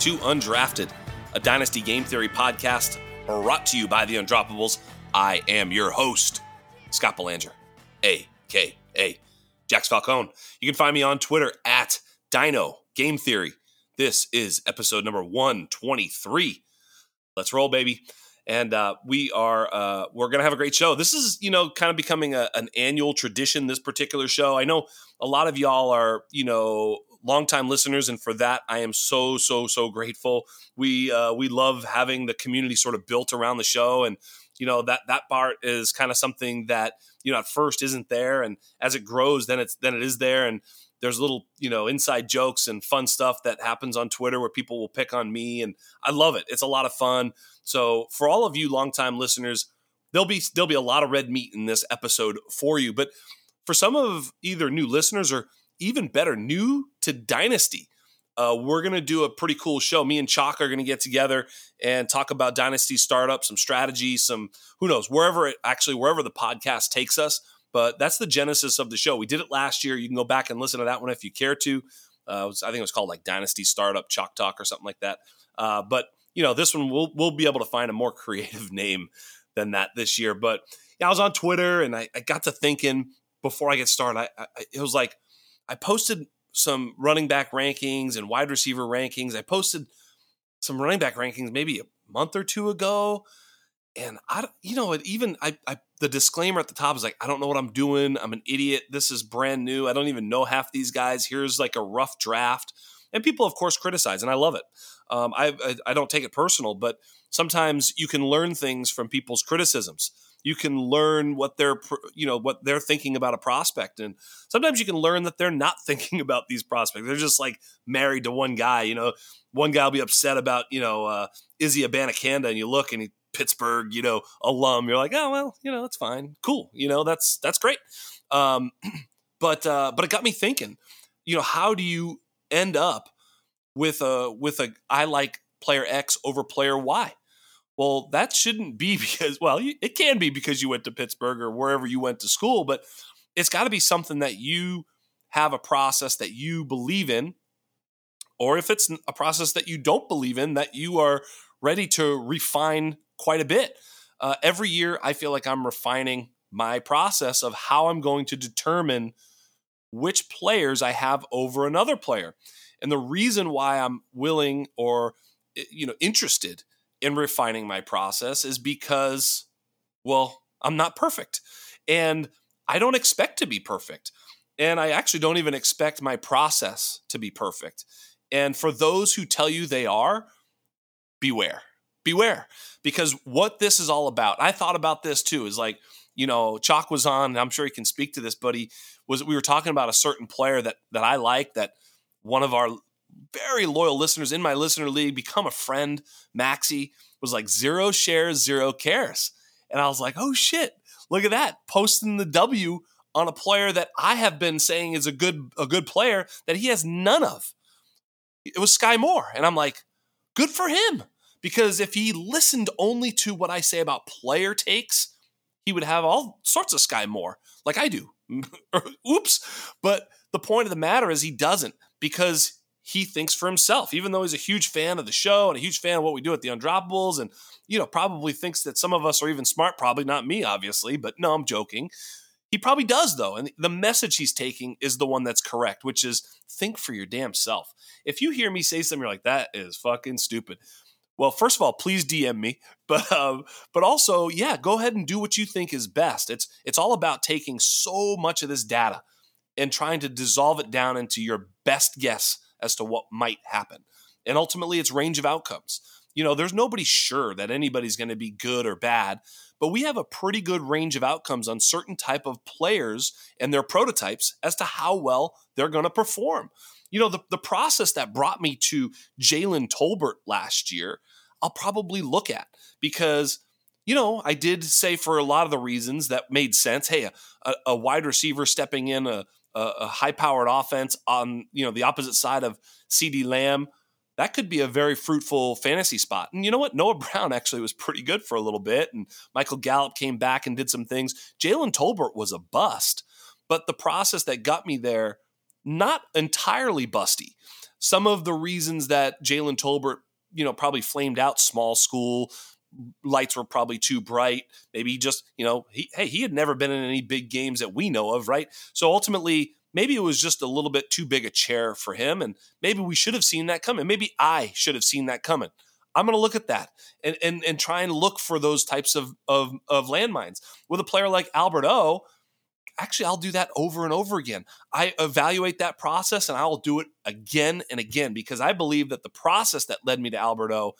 to Undrafted, a Dynasty Game Theory podcast brought to you by the Undroppables. I am your host, Scott Belanger, aka Jax Falcone. You can find me on Twitter at Dyno Game Theory. This is episode number 123. Let's roll, baby. And uh, we are uh, we're gonna have a great show. This is you know kind of becoming a, an annual tradition. This particular show. I know a lot of y'all are you know longtime listeners, and for that I am so so so grateful. We uh, we love having the community sort of built around the show, and you know that that part is kind of something that you know at first isn't there, and as it grows, then it's then it is there, and there's little you know inside jokes and fun stuff that happens on Twitter where people will pick on me, and I love it. It's a lot of fun. So for all of you longtime listeners, there'll be there'll be a lot of red meat in this episode for you, but for some of either new listeners or even better, new to Dynasty. Uh, we're going to do a pretty cool show. Me and Chalk are going to get together and talk about Dynasty startup, some strategy, some who knows, wherever it actually, wherever the podcast takes us. But that's the genesis of the show. We did it last year. You can go back and listen to that one if you care to. Uh, was, I think it was called like Dynasty Startup Chalk Talk or something like that. Uh, but you know, this one we'll we'll be able to find a more creative name than that this year. But yeah, I was on Twitter and I, I got to thinking before I get started. I, I, it was like I posted some running back rankings and wide receiver rankings. I posted some running back rankings maybe a month or two ago, and I, you know, even I, I the disclaimer at the top is like, I don't know what I'm doing. I'm an idiot. This is brand new. I don't even know half these guys. Here's like a rough draft, and people of course criticize, and I love it. Um, I, I I don't take it personal, but sometimes you can learn things from people's criticisms you can learn what they're you know what they're thinking about a prospect and sometimes you can learn that they're not thinking about these prospects. They're just like married to one guy you know? One guy will be upset about you know uh, Izzy Abanikanda and you look and he Pittsburgh you know alum. You're like oh well you know that's fine. Cool. You know that's that's great. Um, but uh, but it got me thinking you know how do you end up with a with a I like player X over player Y well, that shouldn't be because, well, it can be because you went to Pittsburgh or wherever you went to school, but it's got to be something that you have a process that you believe in, or if it's a process that you don't believe in, that you are ready to refine quite a bit. Uh, every year, I feel like I'm refining my process of how I'm going to determine which players I have over another player. And the reason why I'm willing or eh, you know interested in refining my process is because, well, I'm not perfect. And I don't expect to be perfect. And I actually don't even expect my process to be perfect. And for those who tell you they are, beware. Beware. Because what this is all about, I thought about this too, is like, you know, Chalk was on, I'm sure he can speak to this, but he was we were talking about a certain player that that I like that one of our very loyal listeners in my listener league, become a friend. Maxie was like zero shares, zero cares. And I was like, oh shit, look at that. Posting the W on a player that I have been saying is a good a good player that he has none of. It was Sky Moore. And I'm like, good for him. Because if he listened only to what I say about player takes, he would have all sorts of Sky Moore, like I do. Oops. But the point of the matter is he doesn't because he thinks for himself, even though he's a huge fan of the show and a huge fan of what we do at the Undroppables, and you know probably thinks that some of us are even smart. Probably not me, obviously, but no, I'm joking. He probably does though, and the message he's taking is the one that's correct, which is think for your damn self. If you hear me say something, you're like that is fucking stupid. Well, first of all, please DM me, but um, but also, yeah, go ahead and do what you think is best. It's it's all about taking so much of this data and trying to dissolve it down into your best guess as to what might happen. And ultimately, it's range of outcomes. You know, there's nobody sure that anybody's going to be good or bad, but we have a pretty good range of outcomes on certain type of players and their prototypes as to how well they're going to perform. You know, the, the process that brought me to Jalen Tolbert last year, I'll probably look at because you know, I did say for a lot of the reasons that made sense. Hey, a, a wide receiver stepping in, a, a, a high powered offense on you know the opposite side of CeeDee Lamb, that could be a very fruitful fantasy spot. And you know what? Noah Brown actually was pretty good for a little bit, and Michael Gallup came back and did some things. Jalen Tolbert was a bust, but the process that got me there, not entirely busty. some of the reasons that Jalen Tolbert, you know, probably flamed out small school, lights were probably too bright. Maybe just, you know, he, hey, he had never been in any big games that we know of, right? So ultimately, maybe it was just a little bit too big a chair for him. And maybe we should have seen that coming. Maybe I should have seen that coming. I'm going to look at that and, and, and try and look for those types of, of, of landmines. With a player like Albert O, actually, I'll do that over and over again. I evaluate that process and I will do it again and again because I believe that the process that led me to Albert O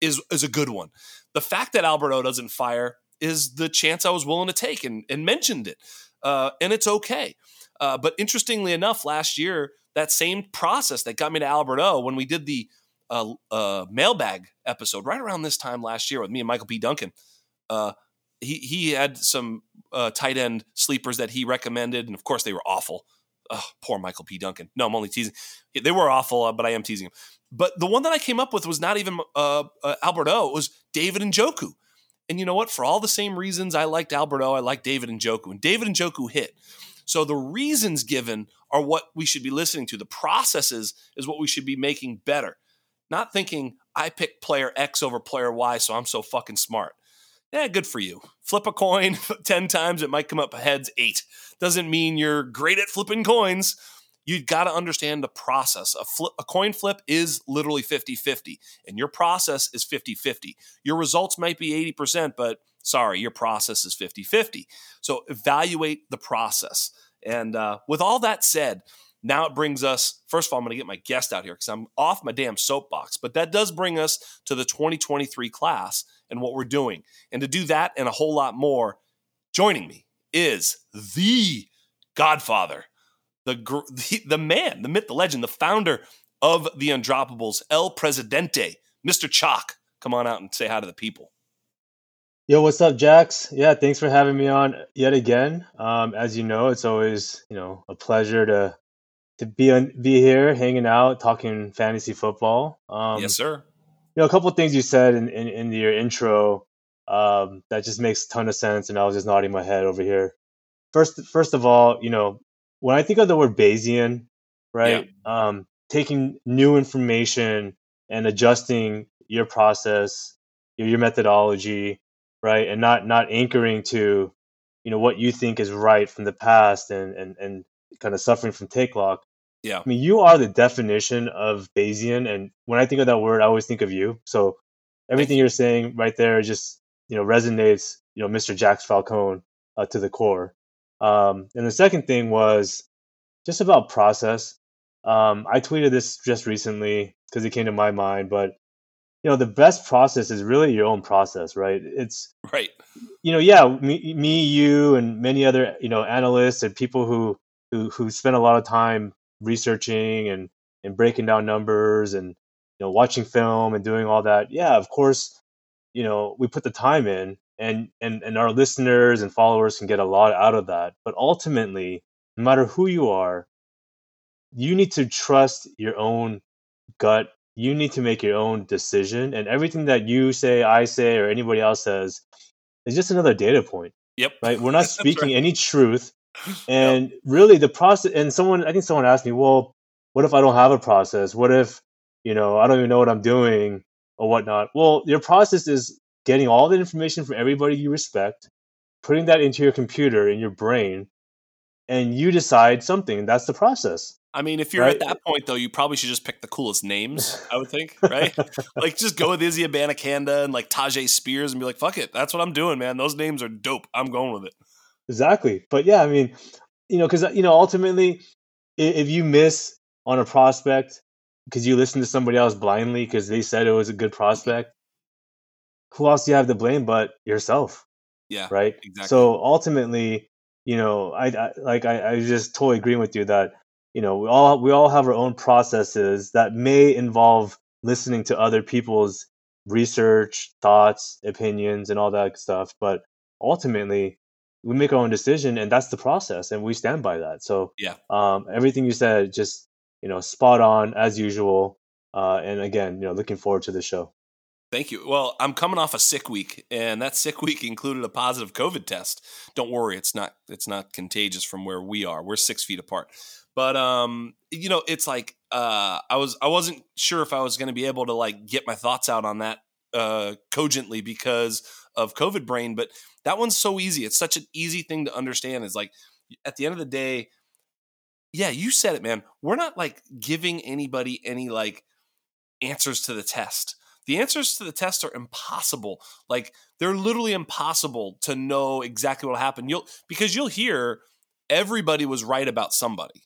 is, is a good one. The fact that Albert O doesn't fire is the chance I was willing to take and, and mentioned it. Uh, and it's okay. Uh, but interestingly enough, last year, that same process that got me to Albert O when we did the uh, uh, mailbag episode right around this time last year with me and Michael P. Duncan, uh, he he had some uh, tight end sleepers that he recommended, and of course they were awful. Oh, poor Michael P. Duncan. No, I'm only teasing. They were awful, uh, but I am teasing him. But the one that I came up with was not even uh, uh. It was David Njoku. And you know what? For all the same reasons I liked Albert O, I liked David Njoku. And David Njoku hit. So the reasons given are what we should be listening to. The processes is what we should be making better. Not thinking I picked player X over player Y, so I'm so fucking smart. Yeah, good for you. Flip a coin 10 times, it might come up heads eight. Doesn't mean you're great at flipping coins. You've got to understand the process. A, flip, a coin flip is literally 50 50, and your process is 50 50. Your results might be 80%, but sorry, your process is 50 50. So evaluate the process. And uh, with all that said, now it brings us, first of all, I'm going to get my guest out here because I'm off my damn soapbox, but that does bring us to the 2023 class and what we're doing. And to do that and a whole lot more, joining me is the Godfather, the, the, the man, the myth, the legend, the founder of the Undroppables, El Presidente, Mr. Chalk. Come on out and say hi to the people. Yo, what's up, Jax? Yeah, thanks for having me on yet again. Um, as you know, it's always you know a pleasure to to be on, be here, hanging out, talking fantasy football. Um, yes, sir. Know, a couple things you said in, in, in your intro um, that just makes a ton of sense, and I was just nodding my head over here. First, first of all, you know, when I think of the word Bayesian, right, yeah. um, taking new information and adjusting your process, your, your methodology, right, and not not anchoring to, you know, what you think is right from the past, and and and kind of suffering from take lock. Yeah. I mean, you are the definition of Bayesian. And when I think of that word, I always think of you. So everything you. are saying right there just, you know, resonates, you know, Mr. Jax Falcone uh, to the core. Um, and the second thing was just about process. Um, I tweeted this just recently because it came to my mind, but you know, the best process is really your own process, right? It's right. You know, yeah, me, me, you, and many other you know analysts and people who who who spend a lot of time researching and and breaking down numbers and you know watching film and doing all that yeah of course you know we put the time in and and and our listeners and followers can get a lot out of that. But ultimately no matter who you are you need to trust your own gut. You need to make your own decision. And everything that you say i say or anybody else says is just another data point yep. right? We're not speaking right. any truth and yep. really the process and someone i think someone asked me well what if i don't have a process what if you know i don't even know what i'm doing or whatnot well your process is getting all the information from everybody you respect putting that into your computer in your brain and you decide something that's the process I mean, if you're right? at that point, though, you probably should just pick the coolest names. I would think, right? like, just go with Izzy Abanikanda and like Tyjae Spears and be like, "Fuck it, that's what I'm doing, man. Those names are dope. I'm going with it." Exactly. But yeah, I mean, you know, because uh, you know, ultimately, if you miss on a prospect because you listen to somebody else blindly because they said it was a good prospect, who else do you have to blame but yourself? Yeah. Right. Exactly. So ultimately, you know, I, I like I, I just totally agree with you that you know we all we all have our own processes that may involve listening to other people's research, thoughts, opinions, and all that stuff, but ultimately we make our own decision and that's the process and we stand by that so yeah um, everything you said just you know spot on as usual uh, and again you know looking forward to the show Thank you. Well, I'm coming off a sick week, and that sick week included a positive COVID test. Don't worry, it's not it's not contagious from where we are. We're six feet apart, but um, you know, it's like uh, I was I wasn't sure if I was going to be able to like get my thoughts out on that uh, cogently because of COVID brain, but that one's so easy. It's such an easy thing to understand. Is like at the end of the day, yeah, you said it, man. We're not like giving anybody any like answers to the test. The answers to the test are impossible. Like they're literally impossible to know exactly what happened. You'll because you'll hear everybody was right about somebody,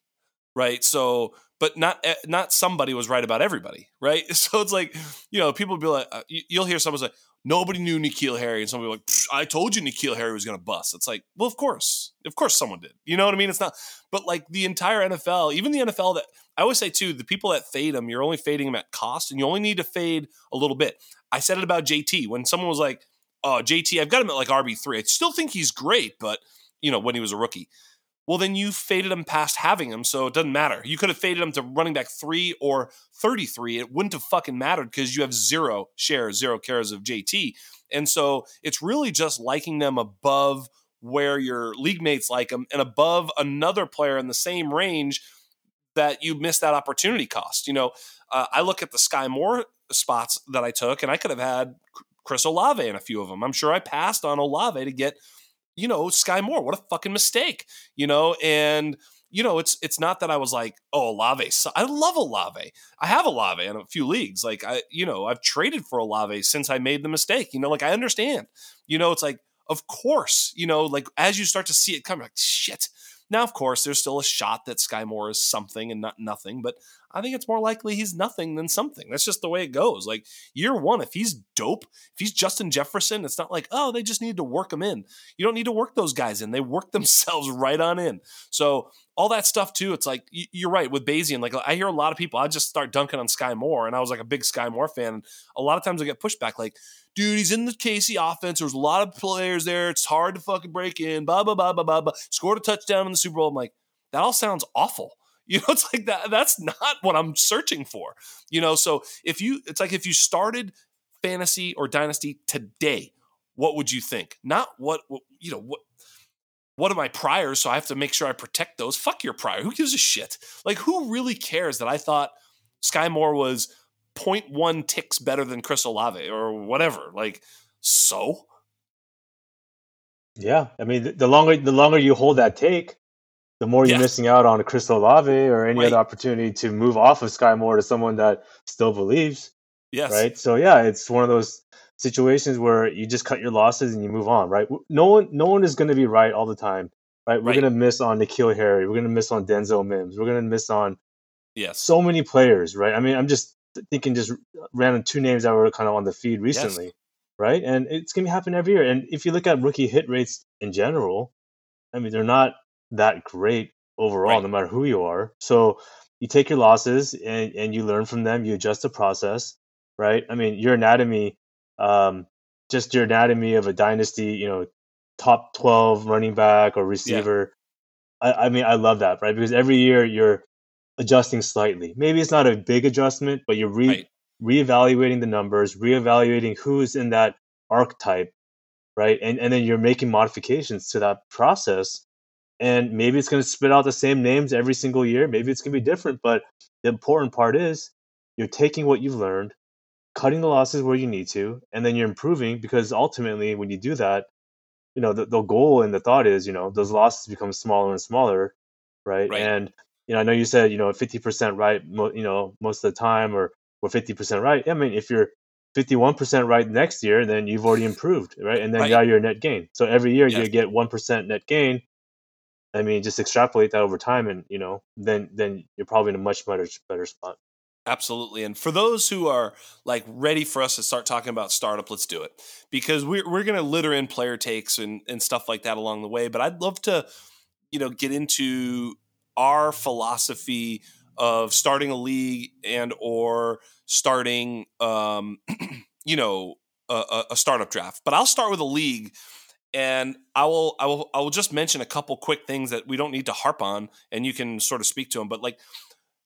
right? So, but not eh, not somebody was right about everybody, right? So it's like you know people be like, uh, you'll hear someone say, nobody knew N'Keal Harry, and somebody like, I told you N'Keal Harry was going to bust. It's like, well, of course, of course, someone did. You know what I mean? It's not, but like the entire NFL, even the NFL that I always say too, the people that fade them, you're only fading them at cost, and you only need to fade a little bit. I said it about JT when someone was like, "Oh, JT, I've got him at like RB three. I still think he's great, but you know when he was a rookie." Well, then you faded him past having him, so it doesn't matter. You could have faded him to running back three or 33. It wouldn't have fucking mattered because you have zero shares, zero cares of JT. And so it's really just liking them above where your league mates like them and above another player in the same range that you missed that opportunity cost. You know, uh, I look at the Sky Moore spots that I took, and I could have had Chris Olave in a few of them. I'm sure I passed on Olave to get you know, Sky Moore. What a fucking mistake, you know? And, you know, it's it's not that I was like, oh, Olave. I love Olave. I have Olave in a few leagues. Like I, you know, I've traded for Olave since I made the mistake. You know, like I understand. You know, it's like, of course, you know, like as you start to see it come, like shit. Now, of course, there's still a shot that Sky Moore is something and not nothing, but I think it's more likely he's nothing than something. That's just the way it goes. Like year one, if he's dope, if he's Justin Jefferson, it's not like, oh, they just need to work him in. You don't need to work those guys in. They work themselves right on in. So all that stuff too, it's like you're right with Bayesian. Like I hear a lot of people, I just start dunking on Sky Moore, and I was like a big Sky Moore fan. A lot of times I get pushback like, dude, he's in the KC offense. There's a lot of players there. It's hard to fucking break in. Blah blah blah blah blah. blah. Scored a touchdown in the Super Bowl. I'm like, that all sounds awful. You know, it's like that. That's not what I'm searching for. You know, so if you, it's like if you started fantasy or dynasty today, what would you think? Not what, what you know, what, what are my priors? So I have to make sure I protect those. Fuck your prior. Who gives a shit? Like, who really cares that I thought Sky Moore was 0.1 ticks better than Chris Olave or whatever? Like, so? Yeah, I mean, the longer the longer you hold that take, the more you're missing out on a Chris Olave or any right. other opportunity to move off of Sky Moore to someone that still believes. Yes. Right. So yeah, it's one of those situations where you just cut your losses and you move on. Right. No one, no one is going to be right all the time. Right. We're right. going to miss on N'Keal Harry. We're going to miss on Denzel Mims. We're going to miss on yes so many players. Right. I mean, I'm just thinking just random two names that were kind of on the feed recently. Yes. Right. And it's going to happen every year. And if you look at rookie hit rates in general, I mean, they're not that great overall, right. no matter who you are. So you take your losses and, and you learn from them. You adjust the process, right? I mean, your anatomy, um, just your anatomy of a dynasty, you know, top 12 running back or receiver. Yeah. I, I mean, I love that, right? Because every year you're adjusting slightly. Maybe it's not a big adjustment, but you're re- right. reevaluating the numbers, reevaluating who's in that archetype, right? And, and then you're making modifications to that process and maybe it's going to spit out the same names every single year. Maybe it's going to be different, but the important part is you're taking what you've learned, cutting the losses where you need to, and then you're improving because ultimately, when you do that, you know the, the goal and the thought is you know those losses become smaller and smaller, right? right. And you know I know you said you know 50% right, you know most of the time, or or 50% right. I mean, if you're 51% right next year, then you've already improved, right? And then right. now you're a net gain. So every year yes. you get 1% net gain I mean, just extrapolate that over time, and you know, then then you're probably in a much better better spot. Absolutely. And for those who are like ready for us to start talking about startup, let's do it because we're, we're going to litter in player takes and, and stuff like that along the way. But I'd love to, you know, get into our philosophy of starting a league and or starting, um, you know, a, a startup draft. But I'll start with a league and I will I will I will just mention a couple quick things that we don't need to harp on, and you can sort of speak to them. But like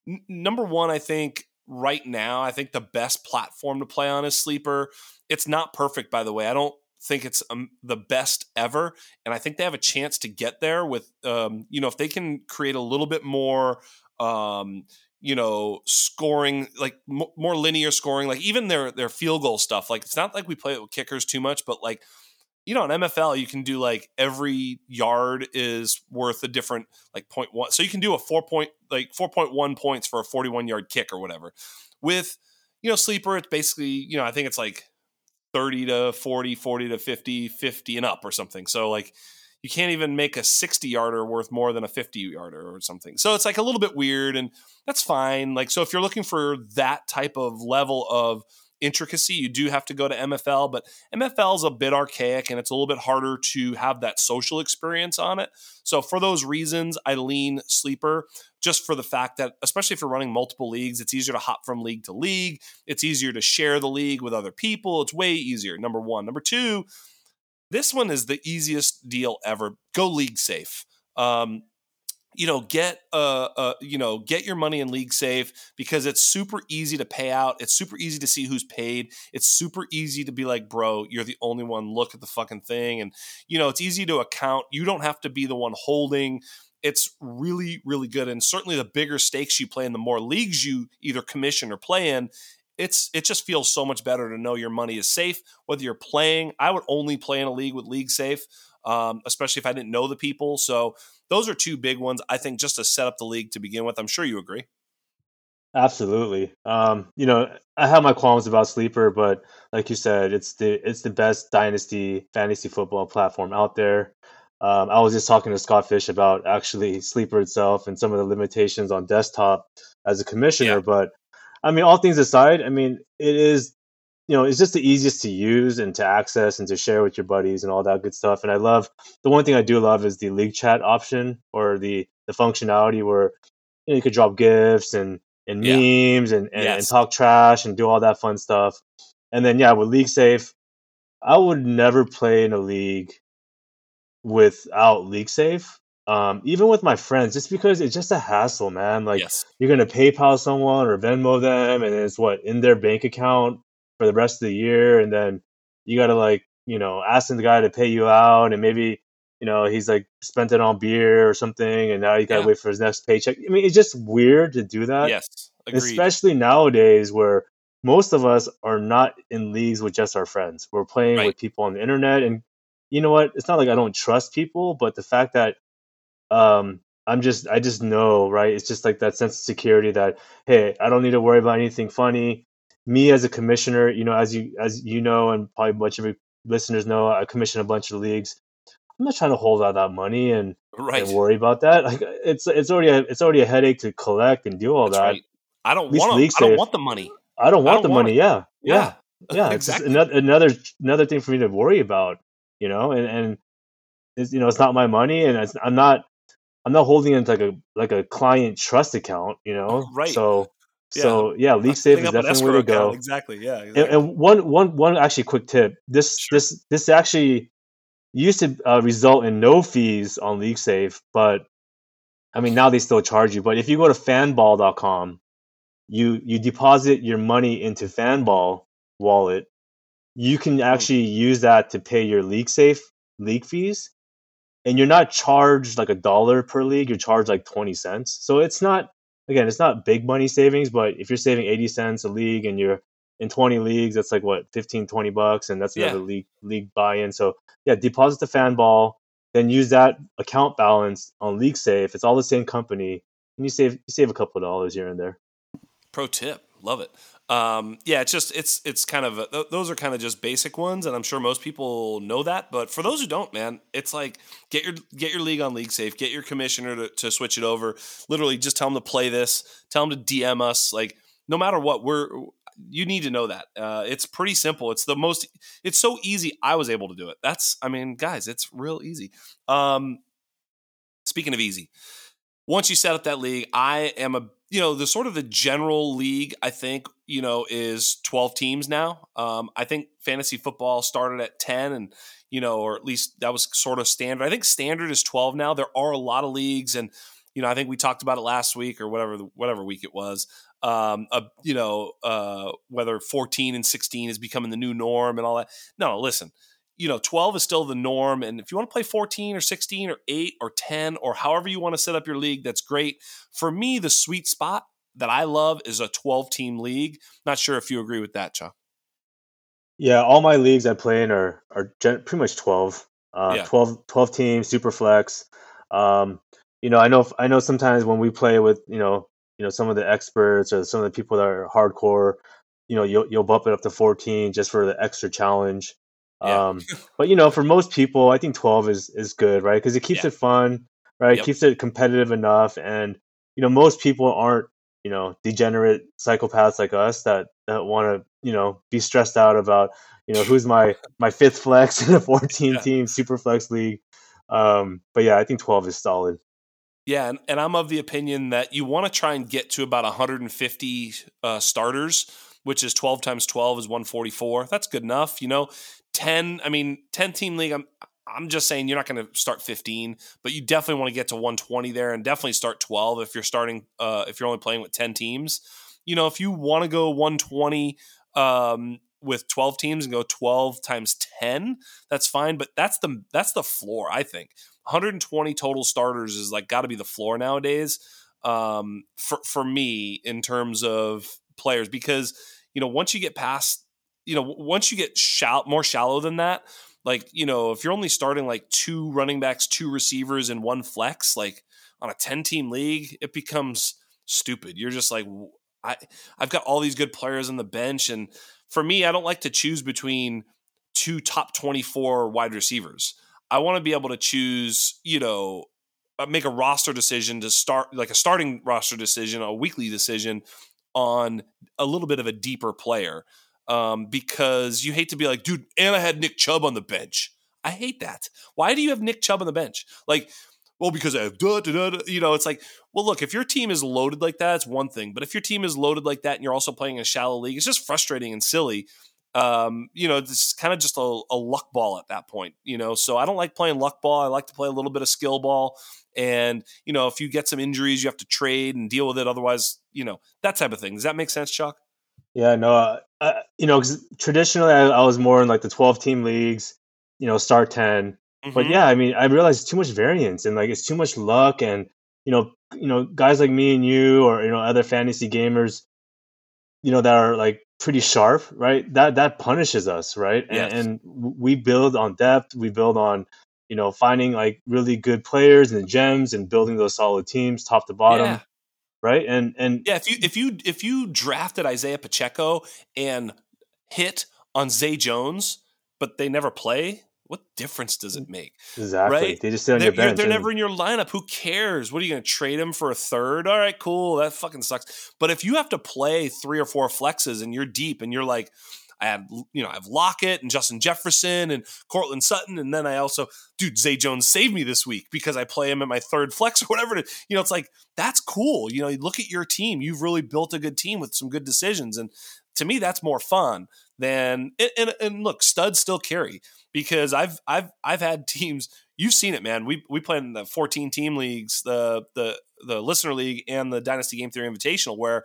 n- number one, I think right now, I think the best platform to play on is Sleeper. It's not perfect, by the way. I don't think it's um, the best ever, and I think they have a chance to get there with um, you know if they can create a little bit more. Um, you know, scoring like m- more linear scoring, like even their their field goal stuff. Like it's not like we play it with kickers too much, but like you know, in MFL you can do like every yard is worth a different like point one. So you can do a four point like four point one points for a forty one yard kick or whatever. With you know sleeper, it's basically you know I think it's like 30 to 40, 40 to 50, 50 and up or something. So like you can't even make a 60 yarder worth more than a 50 yarder or something. So it's like a little bit weird and that's fine. Like, so if you're looking for that type of level of intricacy, you do have to go to MFL, but MFL is a bit archaic and it's a little bit harder to have that social experience on it. So for those reasons, I lean sleeper just for the fact that, especially if you're running multiple leagues, it's easier to hop from league to league. It's easier to share the league with other people. It's way easier. Number one. Number two, this one is the easiest deal ever. Go league safe. Um, you know, get uh, uh, you know, get your money in league safe because it's super easy to pay out. It's super easy to see who's paid. It's super easy to be like, bro, you're the only one. Look at the fucking thing, and you know, it's easy to account. You don't have to be the one holding. It's really, really good, and certainly the bigger stakes you play, and the more leagues you either commission or play in, it's it just feels so much better to know your money is safe whether you're playing i would only play in a league with league safe um, especially if i didn't know the people. So those are two big ones i think just to set up the league to begin with. I'm sure you agree. Absolutely. Um, you know i have my qualms about sleeper but like you said it's the it's the best dynasty fantasy football platform out there. Um, i was just talking to scott fish about actually sleeper itself and some of the limitations on desktop as a commissioner yeah. but I mean, all things aside, I mean, it is, you know, it's just the easiest to use and to access and to share with your buddies and all that good stuff. And I love the one thing I do love is the league chat option or the the functionality where you, know, you could drop gifts and and yeah. memes and and, yes. and talk trash and do all that fun stuff. And then yeah, with League Safe, I would never play in a league without League Safe um, even with my friends, just because it's just a hassle, man. Like yes. you're gonna PayPal someone or Venmo them, and it's what in their bank account for the rest of the year, and then you gotta like you know asking the guy to pay you out, and maybe you know he's like spent it on beer or something, and now you gotta yeah. wait for his next paycheck. I mean, it's just weird to do that. Yes, Agreed. especially nowadays where most of us are not in leagues with just our friends. We're playing right. with people on the internet, and you know what? It's not like I don't trust people, but the fact that um, I'm just I just know, right? It's just like that sense of security that hey, I don't need to worry about anything funny. Me as a commissioner, you know, as you as you know, and probably a bunch of your listeners know, I commission a bunch of leagues. I'm not trying to hold out that money and, right. and worry about that. Like it's it's already a, it's already a headache to collect and do all That's that. Right. I don't want I don't want the money. I don't want I don't the want money. Yeah, yeah, yeah. yeah. exactly. another another another thing for me to worry about. You know, and and it's, you know it's not my money, and I'm not I'm not holding it like a like a client trust account, you know. Right. So yeah. so yeah, League Safe is definitely where to go. Exactly. Yeah. Exactly. And, and, one one one actually quick tip. This sure. this this actually used to uh, result in no fees on League Safe, but I mean now they still charge you. But if you go to fanball.com, you you deposit your money into Fanball wallet, you can hmm. actually use that to pay your League Safe league fees and you're not charged like a dollar per league you're charged like 20 cents so it's not again it's not big money savings but if you're saving 80 cents a league and you're in 20 leagues that's like what 15 20 bucks and that's another yeah. league league buy-in. So yeah deposit the Fanball, then use that account balance on league safe it's all the same company and you save you save a couple of dollars here and there. Pro tip love it um, yeah, it's just it's it's kind of a, those are kind of just basic ones, and I'm sure most people know that. But for those who don't, man, it's like get your get your league on League Safe, get your commissioner to, to switch it over. Literally, just tell them to play this, tell them to DM us. Like no matter what, we're you need to know that uh, it's pretty simple. It's the most it's so easy. I was able to do it. That's I mean, guys, it's real easy. Um, speaking of easy, once you set up that league, I am a you know the sort of the general league i think you know is 12 teams now. Um, i think fantasy football started at 10 and you know or at least that was sort of standard. I think standard is 12 now. There are a lot of leagues and you know i think we talked about it last week or whatever whatever week it was um, uh, you know uh, whether 14 and 16 is becoming the new norm and all that. No listen you know 12 is still the norm and if you want to play 14 or 16 or 8 or 10 or however you want to set up your league that's great for me the sweet spot that I love is a 12 team league. Not sure if you agree with that, Chuck. Yeah, all my leagues I play in are are pretty much 12. Uh, Yeah. 12, 12 teams, super flex. Um, you know, I know I know sometimes when we play with, you know, you know some of the experts or some of the people that are hardcore, you know, you'll you'll bump it up to 14 just for the extra challenge. Yeah. Um, but you know, for most people, I think 12 is is good, right? Because it keeps Yeah. it fun, right? Yep. Keeps it competitive enough, and you know, most people aren't you know degenerate psychopaths like us that that want to you know be stressed out about you know who's my my fifth flex in a 14 Yeah. team super flex league. Um, but yeah, I think 12 is solid. Yeah, and, and I'm of the opinion that you want to try and get to about 150 uh, starters, which is 12 times 12 is 144. That's good enough, you know. 10, I mean, 10 team league. I'm I'm just saying you're not going to start 15, but you definitely want to get to 120 there, and definitely start 12 if you're starting uh, if you're only playing with 10 teams. You know, if you want to go 120 um, with 12 teams and go 12 times 10, that's fine. But that's the that's the floor, I think. 120 total starters is like got to be the floor nowadays um, for for me in terms of players because you know once you get past you know once you get shall- more shallow than that like you know if you're only starting like two running backs two receivers and one flex like on a 10 team league it becomes stupid. You're just like I, I've got all these good players on the bench. And for me i don't like to choose between two top 24 wide receivers. I want to be able to choose you know uh, make a roster decision to start like a starting roster decision a weekly decision on a little bit of a deeper player um, because you hate to be like, dude, and I had Nick Chubb on the bench. I hate that. Why do you have Nick Chubb on the bench? Like, well, because I have da, da, da, you know, it's like, well, look, if your team is loaded like that, it's one thing. But if your team is loaded like that and you're also playing in a shallow league, it's just frustrating and silly. Um, you know, it's kind of just a, a luck ball at that point, you know. So I don't like playing luck ball. I like to play a little bit of skill ball. And, you know, if you get some injuries, you have to trade and deal with it. Otherwise, you know, that type of thing. Does that make sense, Chuck? Yeah, no, uh, uh, you know, traditionally I, I was more in like the 12 team leagues, you know, start 10. But Mhm. yeah, I mean, I realized it's too much variance and like it's too much luck and you know, you know, guys like me and you or you know other fantasy gamers, you know, that are like pretty sharp, right? That that punishes us, right? Yes. And, and we build on depth, we build on you know finding like really good players and gems and building those solid teams top to bottom, Yeah. Right? And and Yeah, if you if you if you drafted Isaiah Pacheco and hit on Zay Jones, but they never play, what difference does it make? exactly, Right? they just sit on They're, your bench. they're never in your lineup. Who cares? What are you going to trade him for a third? All right, cool. That fucking sucks. But if you have to play three or four flexes and you're deep and you're like, I have you know I have Lockett and Justin Jefferson and Courtland Sutton, and then I also dude Zay Jones saved me this week because I play him at my third flex or whatever. You know, it's like that's cool. You know, you look at your team. You've really built a good team with some good decisions, and to me, that's more fun than and, and, and look, studs still carry because I've I've I've had teams. You've seen it, man. We we play in the 14 team leagues, the the the listener league, and the Dynasty Game Theory Invitational, where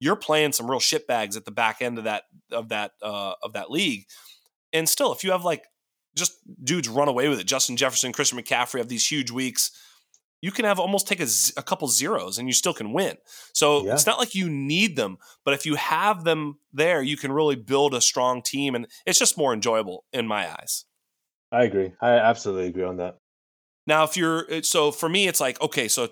you're playing some real shit bags at the back end of that of that uh, of that league. And still, if you have like just dudes run away with it, Justin Jefferson, Christian McCaffrey have these huge weeks. You can have almost take a, z- a couple zeros and you still can win. So Yeah. it's not like you need them, but if you have them there, you can really build a strong team, and it's just more enjoyable in my eyes. I agree. I absolutely agree on that. Now, if you're so for me, it's like okay, so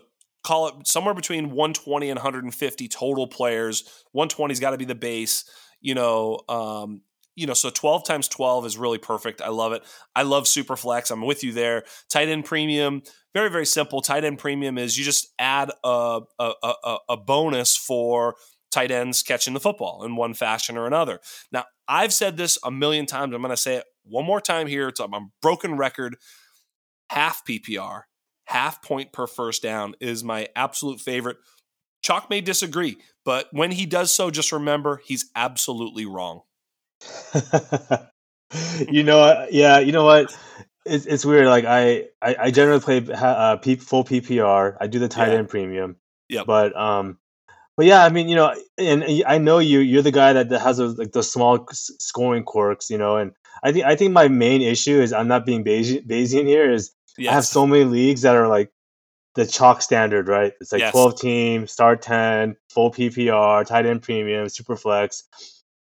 call it somewhere between 120 and 150 total players. 120's got to be the base. You know, um, you know, so 12 times 12 is really perfect. I love it. I love Superflex. I'm with you there. Tight end premium, very very simple. Tight end premium is you just add a a, a, a bonus for tight ends catching the football in one fashion or another. Now, I've said this a million times. I'm going to say it one more time here. It's a broken record. Half PPR, half point per first down is my absolute favorite. Chalk may disagree, but when he does so, just remember he's absolutely wrong. you know what? Yeah, you know what? It's, it's weird. Like I, I, I generally play uh, full PPR. I do the tight Yeah. end premium. Yeah. But um, but yeah, I mean, you know, and I know you. You're the guy that, that has those, like the small scoring quirks, you know. And I think I think my main issue is I'm not being Bayesian, Bayesian here. Is I have so many leagues that are like the chalk standard, right? It's like Yes. 12 team, start 10, full PPR, tight end premium, super flex.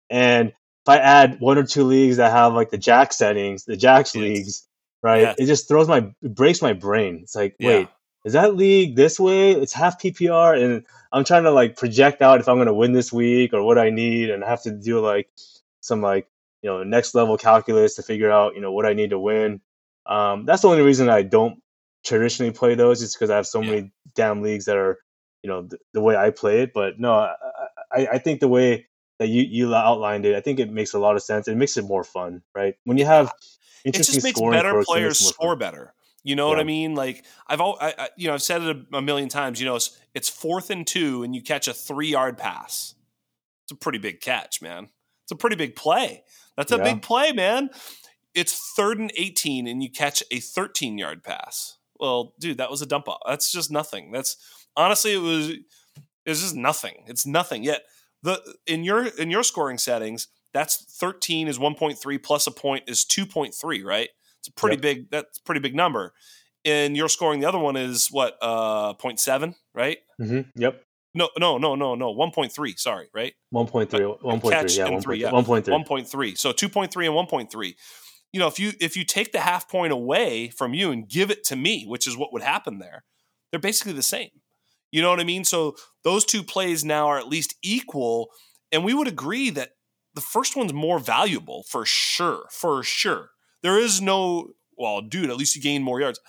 And if I add one or two leagues that have like the jack settings, the Jax Yes. leagues, right? Yes. It just throws my it breaks my brain. It's like, Yeah. wait, is that league this way? It's half PPR and I'm trying to like project out if I'm going to win this week or what I need and I have to do like some like, you know, next level calculus to figure out, you know, what I need to win. Um, that's the only reason I don't traditionally play those is because I have so Yeah. many damn leagues that are, you know, the, the way I play it. But no, I, I, I think the way that you, you outlined it, I think it makes a lot of sense. It makes it more fun, right? When you have it interesting just makes better players score better. You know what I mean? Like I've all, I, I, you know, I've said it a, a million times. You know, it's, it's fourth and two, and you catch a three yard pass. It's a pretty big catch, man. It's a pretty big play. That's a Yeah. big play, man. It's third and eighteen, and you catch a thirteen yard pass. Well, dude, that was a dump off. That's just nothing. That's honestly, it was, it was just nothing. It's nothing. Yet the in your in your scoring settings, that's thirteen is one point three plus a point is two point three, right? It's a pretty Yep. big. That's pretty big number. And your scoring, the other one is what? Uh, 0.7, right? Mm-hmm. Yep. No, no, no, no, no. One point three. Sorry, right? 1.3, 1.3, yeah, 1.3, yeah. 1.3. One point three. So two point three and one point three. You know, if you if you take the half point away from you and give it to me, which is what would happen there, they're basically the same. You know what I mean? So those two plays now are at least equal, and we would agree that the first one's more valuable for sure, for sure. There is no well, dude. At least you gain more yards.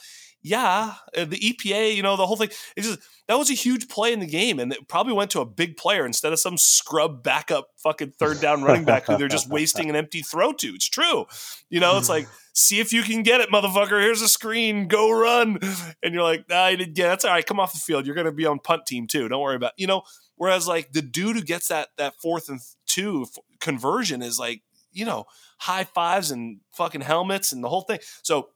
Yeah, uh, the EPA, you know, the whole thing. It's just that was a huge play in the game, and it probably went to a big player instead of some scrub backup fucking third down running back who they're just wasting an empty throw to. It's true. You know, it's like, see if you can get it, motherfucker. Here's a screen, go run. And you're like, nah, you didn't get it. That's all right. Come off the field. You're gonna be on punt team too. Don't worry about you know. Whereas like the dude who gets that that fourth and two f- conversion is like, you know, high fives and fucking helmets and the whole thing. So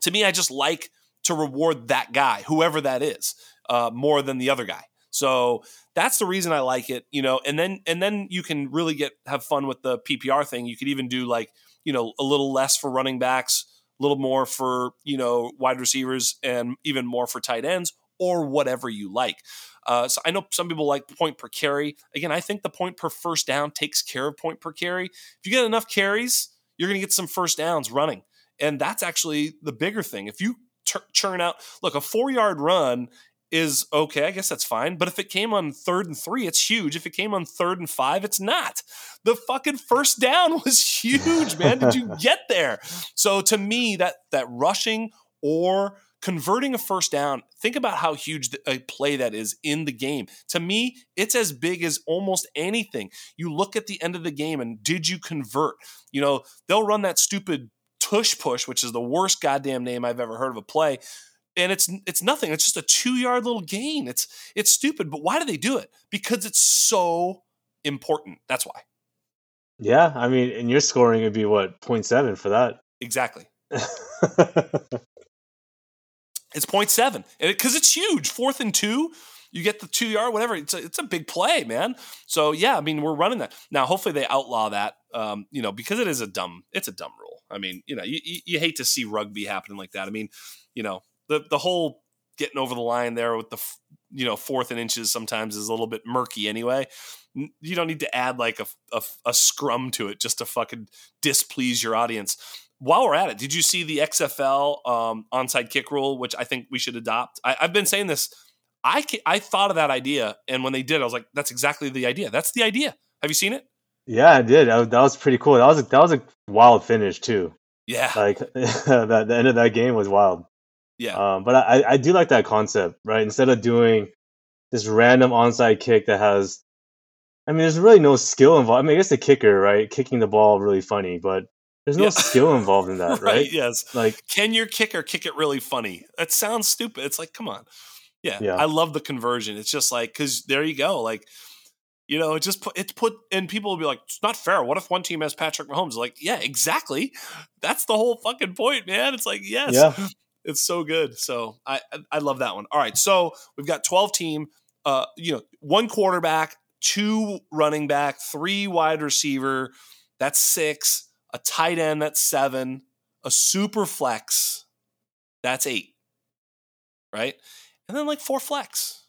to me, I just like to reward that guy, whoever that is, uh, more than the other guy. So that's the reason I like it, you know. And then and then you can really get have fun with the PPR thing. You could even do like you know a little less for running backs, a little more for you know wide receivers, and even more for tight ends or whatever you like. Uh, so I know some people like point per carry. Again, I think the point per first down takes care of point per carry. If you get enough carries, you're going to get some first downs running, and that's actually the bigger thing. If you tur churn out, look, a four yard run is okay. I guess that's fine. But if it came on third and three, it's huge. If it came on third and five, it's not. The fucking first down was huge, man. Did you get there? So to me, that that rushing or converting a first down, think about how huge a play that is in the game. To me, it's as big as almost anything. You look at the end of the game and did you convert? You know, they'll run that stupid tush push, which is the worst goddamn name I've ever heard of a play. And it's it's nothing. It's just a two yard little gain. It's it's stupid. But why do they do it? Because it's so important. That's why. Yeah, I mean, and your scoring would be what 0.7 for that. Exactly. It's 0.7 because it's huge. Fourth and two, you get the two yard, whatever. It's a, it's a big play, man. So yeah, I mean, we're running that now. Hopefully, they outlaw that. Um, you know, because it is a dumb, it's a dumb rule. I mean, you know, you, you, hate to see rugby happening like that. I mean, you know, the the whole getting over the line there with the you know fourth and inches sometimes is a little bit murky anyway. You don't need to add like a, a, a scrum to it just to fucking displease your audience while we're at it, did you see the XFL um, onside kick rule, which I think we should adopt? I, have been saying this. I I thought of that idea, and when they did, I was like, "That's exactly the idea. That's the idea." Have you seen it? Yeah, I did. That was, that was pretty cool. That was a, that was a wild finish too. Yeah, Like that, the end of that game was wild. yeah, Um, but I, I do like that concept, right? Instead of doing this random onside kick that has, I mean, there's really no skill involved. I mean, I guess the kicker, right, kicking the ball really funny, but there's no Yeah. skill involved in that, right? Yes. Like, Can your kicker kick it really funny? That sounds stupid. It's like, come on. Yeah, Yeah. I love the conversion. It's just like because there you go. Like, you know, it just put it's put, and people will be like, "It's not fair." What if one team has Patrick Mahomes? Like, yeah, exactly. That's the whole fucking point, man. It's like, yes, yeah, it's so good. So I I- I love that one. All right, so we've got twelve team. Uh, you know, one quarterback, two running back, three wide receiver. That's six. A tight end. That's seven. A super flex. That's eight. Right, and then like four flex.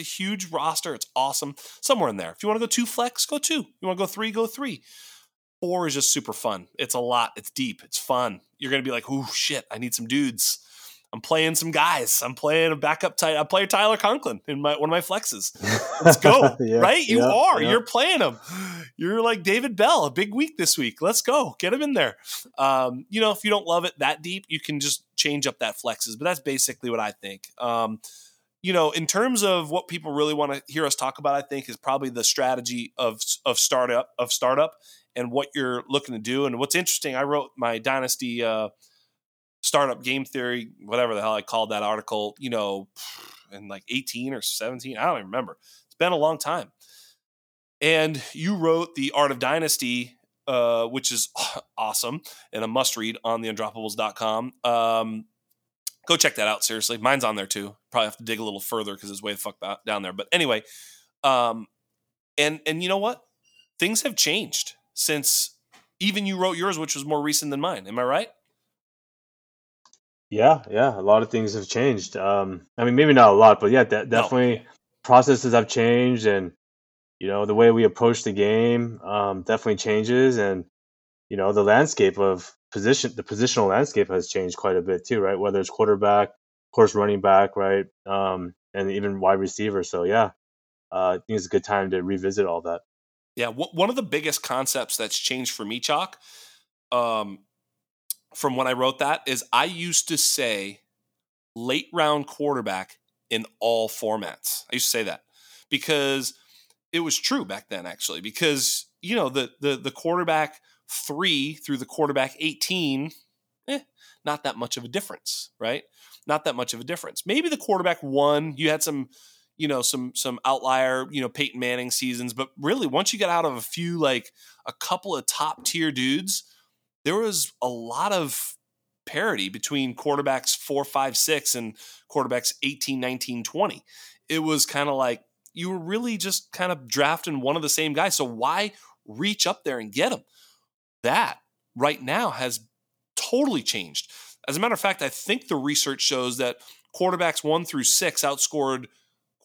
A huge roster. It's awesome. Somewhere in there. If you want to go two flex, go two. You want to go three, go three. Four is just super fun. It's a lot. It's deep. It's fun. You're gonna be like, oh shit, I need some dudes. I'm playing some guys. I'm playing a backup tight. I play Tyler Conklin in my one of my flexes. Let's go. yeah, right? You yeah, are. Yeah. You're playing him. You're like David Bell. A big week this week. Let's go. Get him in there. Um, you know, if you don't love it that deep, you can just change up that flexes. But that's basically what I think. Um, you know, in terms of what people really want to hear us talk about, I think is probably the strategy of of startup of startup and what you're looking to do. And what's interesting, I wrote my dynasty. Uh, startup game theory, whatever the hell I called that article, you know, in like 18 or 17. I don't even remember. It's been a long time. And you wrote The Art of Dynasty, uh, which is awesome and a must read on theundroppables.com. Um, go check that out, seriously. Mine's on there too. Probably have to dig a little further because it's way the fuck down there. But anyway, um, and and you know what? Things have changed since even you wrote yours, which was more recent than mine. Am I right? Yeah, yeah, a lot of things have changed. Um, I mean, maybe not a lot, but yeah, de- definitely no. processes have changed, and you know the way we approach the game um, definitely changes, and you know the landscape of position, the positional landscape has changed quite a bit too, right? Whether it's quarterback, of course, running back, right, um, and even wide receiver. So yeah, uh, I think it's a good time to revisit all that. Yeah, one of the biggest concepts that's changed for me, Chalk, um, from when I wrote that is I used to say late round quarterback in all formats. I used to say that because it was true back then actually because you know the the the quarterback 3 through the quarterback 18 eh, not that much of a difference, right? Not that much of a difference. Maybe the quarterback 1 you had some you know some some outlier you know Peyton Manning seasons, but really once you get out of a few like a couple of top tier dudes, there was a lot of parity between quarterbacks four, five, six and quarterbacks 18, 19, 20. It was kind of like you were really just kind of drafting one of the same guys. So why reach up there and get them? That right now has totally changed. As a matter of fact, I think the research shows that quarterbacks one through six outscored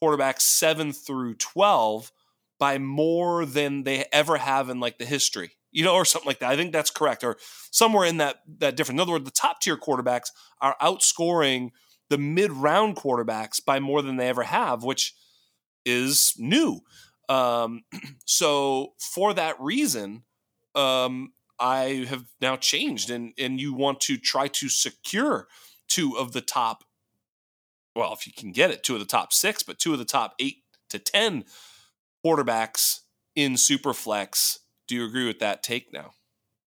quarterbacks seven through 12 by more than they ever have in like the history you know, or something like that. I think that's correct, or somewhere in that that difference. In other words, the top tier quarterbacks are outscoring the mid round quarterbacks by more than they ever have, which is new. Um, so for that reason, um, I have now changed, and and you want to try to secure two of the top. Well, if you can get it, two of the top six, but two of the top eight to ten quarterbacks in Superflex do you agree with that take now?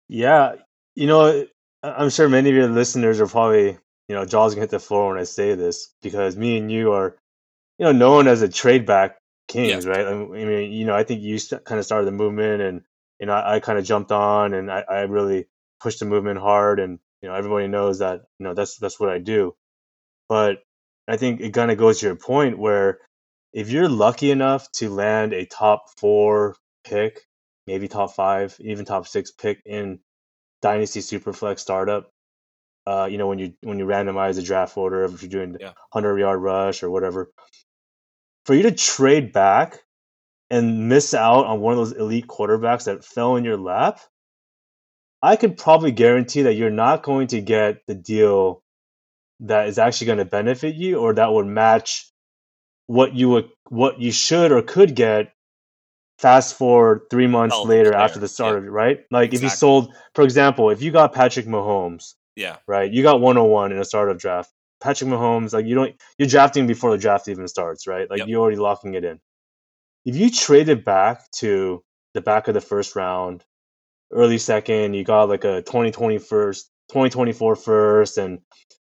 Yeah, you know, I'm sure many of your listeners are probably, you know, jaws gonna hit the floor when I say this because me and you are, you know, known as a trade back kings, yeah. right? I mean, you know, I think you kind of started the movement, and you know, I, I kind of jumped on, and I, I really pushed the movement hard, and you know, everybody knows that, you know, that's that's what I do. But I think it kind of goes to your point where if you're lucky enough to land a top four pick maybe top five, even top six pick in Dynasty Superflex startup. Uh, you know, when you when you randomize the draft order, if you're doing yeah. hundred yard rush or whatever, for you to trade back and miss out on one of those elite quarterbacks that fell in your lap, I could probably guarantee that you're not going to get the deal that is actually going to benefit you or that would match what you would what you should or could get fast forward three months oh, later after the start yeah. of it, right? Like exactly. if you sold, for example, if you got Patrick Mahomes, yeah, right, you got 101 in a startup draft. Patrick Mahomes, like you don't, you're drafting before the draft even starts, right? Like yep. you're already locking it in. If you traded back to the back of the first round, early second, you got like a 2020 first, 2024 first, and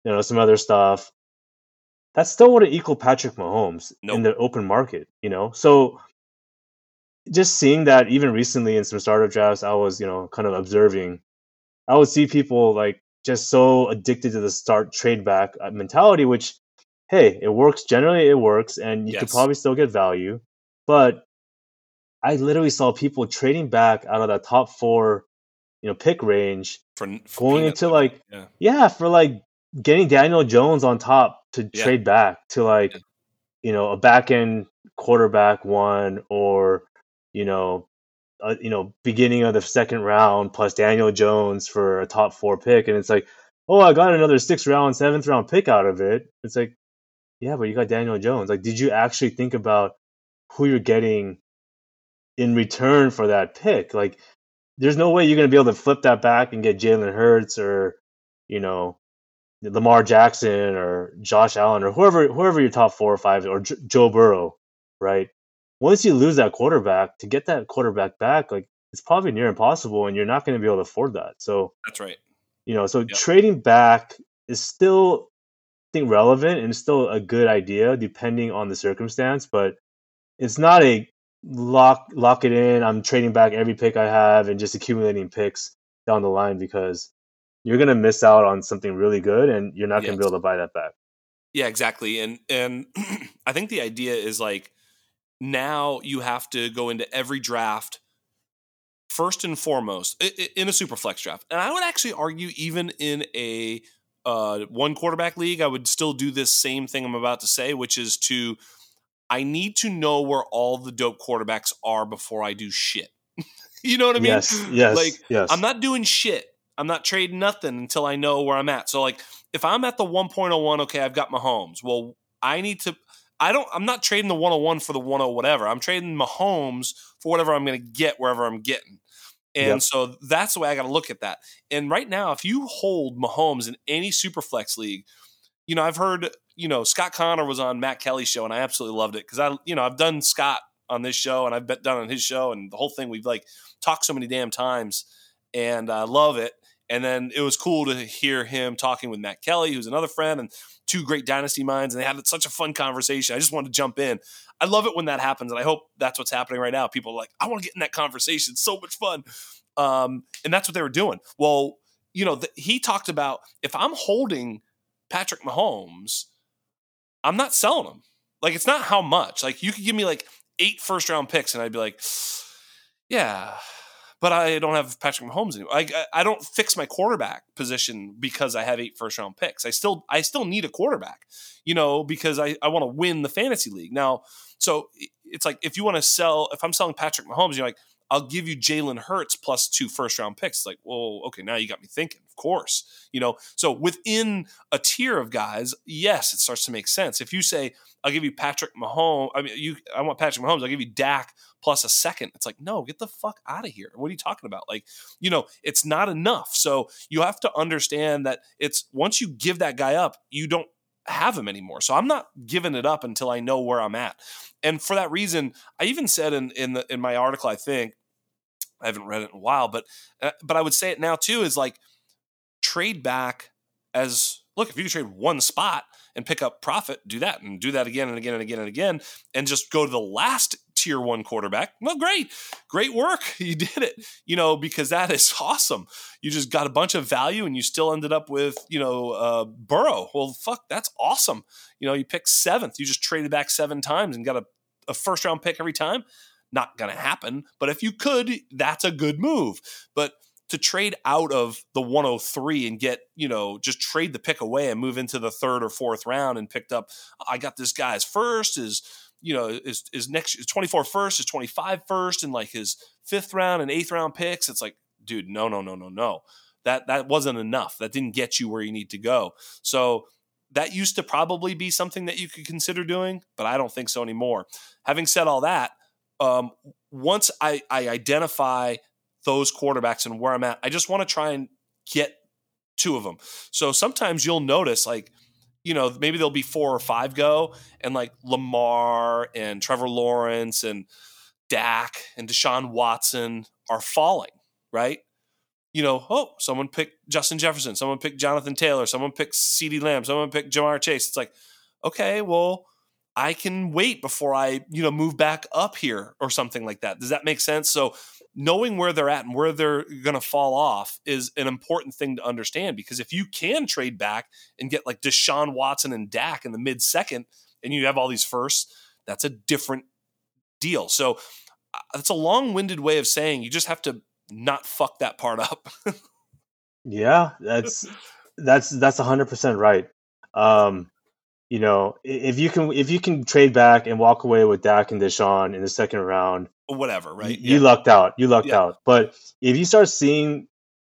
you know some other stuff. That's still it equal Patrick Mahomes nope. in the open market, you know. So just seeing that even recently in some startup drafts, I was, you know, kind of observing, I would see people like just so addicted to the start trade back uh, mentality, which, hey, it works. Generally, it works, and you yes. could probably still get value. But I literally saw people trading back out of that top four, you know, pick range, for, for going into like, yeah. yeah, for like getting Daniel Jones on top to yeah. trade back to like, you know, a back end quarterback one or, you know, uh, you know, beginning of the second round plus Daniel Jones for a top four pick. And it's like, oh, I got another sixth round, seventh round pick out of it. It's like, yeah, but you got Daniel Jones. Like, did you actually think about who you're getting in return for that pick? Like, there's no way you're going to be able to flip that back and get Jalen Hurts or, you know, Lamar Jackson or Josh Allen or whoever whoever your top four or five or J- Joe Burrow, right? Once you lose that quarterback, to get that quarterback back, like it's probably near impossible, and you're not going to be able to afford that. So that's right. You know, so yep. trading back is still, I think, relevant and still a good idea depending on the circumstance, but it's not a lock lock it in. I'm trading back every pick I have and just accumulating picks down the line because you're going to miss out on something really good and you're not to be able to buy that back. Yeah, exactly. And and I think the idea is like now you have to go into every draft first and foremost in a super flex draft. And I would actually argue even in a uh, one quarterback league, I would still do this same thing I'm about to say, which is to I need to know where all the dope quarterbacks are before I do shit. you know what I mean? Yes. Yes. Like yes. I'm not doing shit I'm not trading nothing until I know where I'm at. So like if I'm at the 1.01, okay, I've got Mahomes. Well, I need to I don't I'm not trading the 101 for the 10 whatever. I'm trading Mahomes for whatever I'm going to get wherever I'm getting. And yep. so that's the way I got to look at that. And right now, if you hold Mahomes in any superflex league, you know, I've heard, you know, Scott Connor was on Matt Kelly's show and I absolutely loved it because I, you know, I've done Scott on this show and I've been done on his show and the whole thing we've like talked so many damn times and I love it. And then it was cool to hear him talking with Matt Kelly, who's another friend, and two great dynasty minds. And they had such a fun conversation. I just wanted to jump in. I love it when that happens. And I hope that's what's happening right now. People are like, I want to get in that conversation. It's so much fun. Um, and that's what they were doing. Well, you know, the, he talked about if I'm holding Patrick Mahomes, I'm not selling him. Like, it's not how much. Like, you could give me like eight first round picks, and I'd be like, yeah, but I don't have Patrick Mahomes anymore. I, I don't fix my quarterback position because I have eight first round picks. I still I still need a quarterback, you know, because I, I want to win the fantasy league. Now, so it's like if you want to sell, if I'm selling Patrick Mahomes, you're like, I'll give you Jalen Hurts plus two first round picks. Like, well, okay, now you got me thinking. Of course, you know. So within a tier of guys, yes, it starts to make sense. If you say, I'll give you Patrick Mahomes, I mean, you, I want Patrick Mahomes. I'll give you Dak plus a second. It's like, no, get the fuck out of here. What are you talking about? Like, you know, it's not enough. So you have to understand that it's once you give that guy up, you don't have him anymore. So I'm not giving it up until I know where I'm at. And for that reason, I even said in in the in my article, I think I haven't read it in a while, but uh, but I would say it now too is like trade back as look if you trade one spot and pick up profit, do that and do that again and again and again and again, and just go to the last tier one quarterback. Well, great, great work, you did it. You know because that is awesome. You just got a bunch of value and you still ended up with you know uh, Burrow. Well, fuck, that's awesome. You know you picked seventh. You just traded back seven times and got a, a first round pick every time. Not going to happen. But if you could, that's a good move. But to trade out of the 103 and get, you know, just trade the pick away and move into the third or fourth round and picked up, I got this guy's first, is, you know, is, is next, is 24 first, is 25 first, and like his fifth round and eighth round picks. It's like, dude, no, no, no, no, no. That, that wasn't enough. That didn't get you where you need to go. So that used to probably be something that you could consider doing, but I don't think so anymore. Having said all that, um, once I, I identify those quarterbacks and where I'm at. I just want to try and get two of them. So sometimes you'll notice like, you know, maybe there'll be four or five go and like Lamar and Trevor Lawrence and Dak and Deshaun Watson are falling, right? You know, oh, someone picked Justin Jefferson, someone picked Jonathan Taylor, someone picked CeeDee Lamb, someone picked Ja'Marr Chase. It's like, okay, well, I can wait before I, you know, move back up here or something like that. Does that make sense? So knowing where they're at and where they're going to fall off is an important thing to understand because if you can trade back and get like Deshaun Watson and Dak in the mid second and you have all these firsts, that's a different deal. So uh, a long winded way of saying you just have to not fuck that part up. yeah, that's that's that's 100% right. Um you know, if you can if you can trade back and walk away with Dak and Deshaun in the second round, whatever, right? You, yeah. lucked out. You lucked yeah. out. But if you start seeing,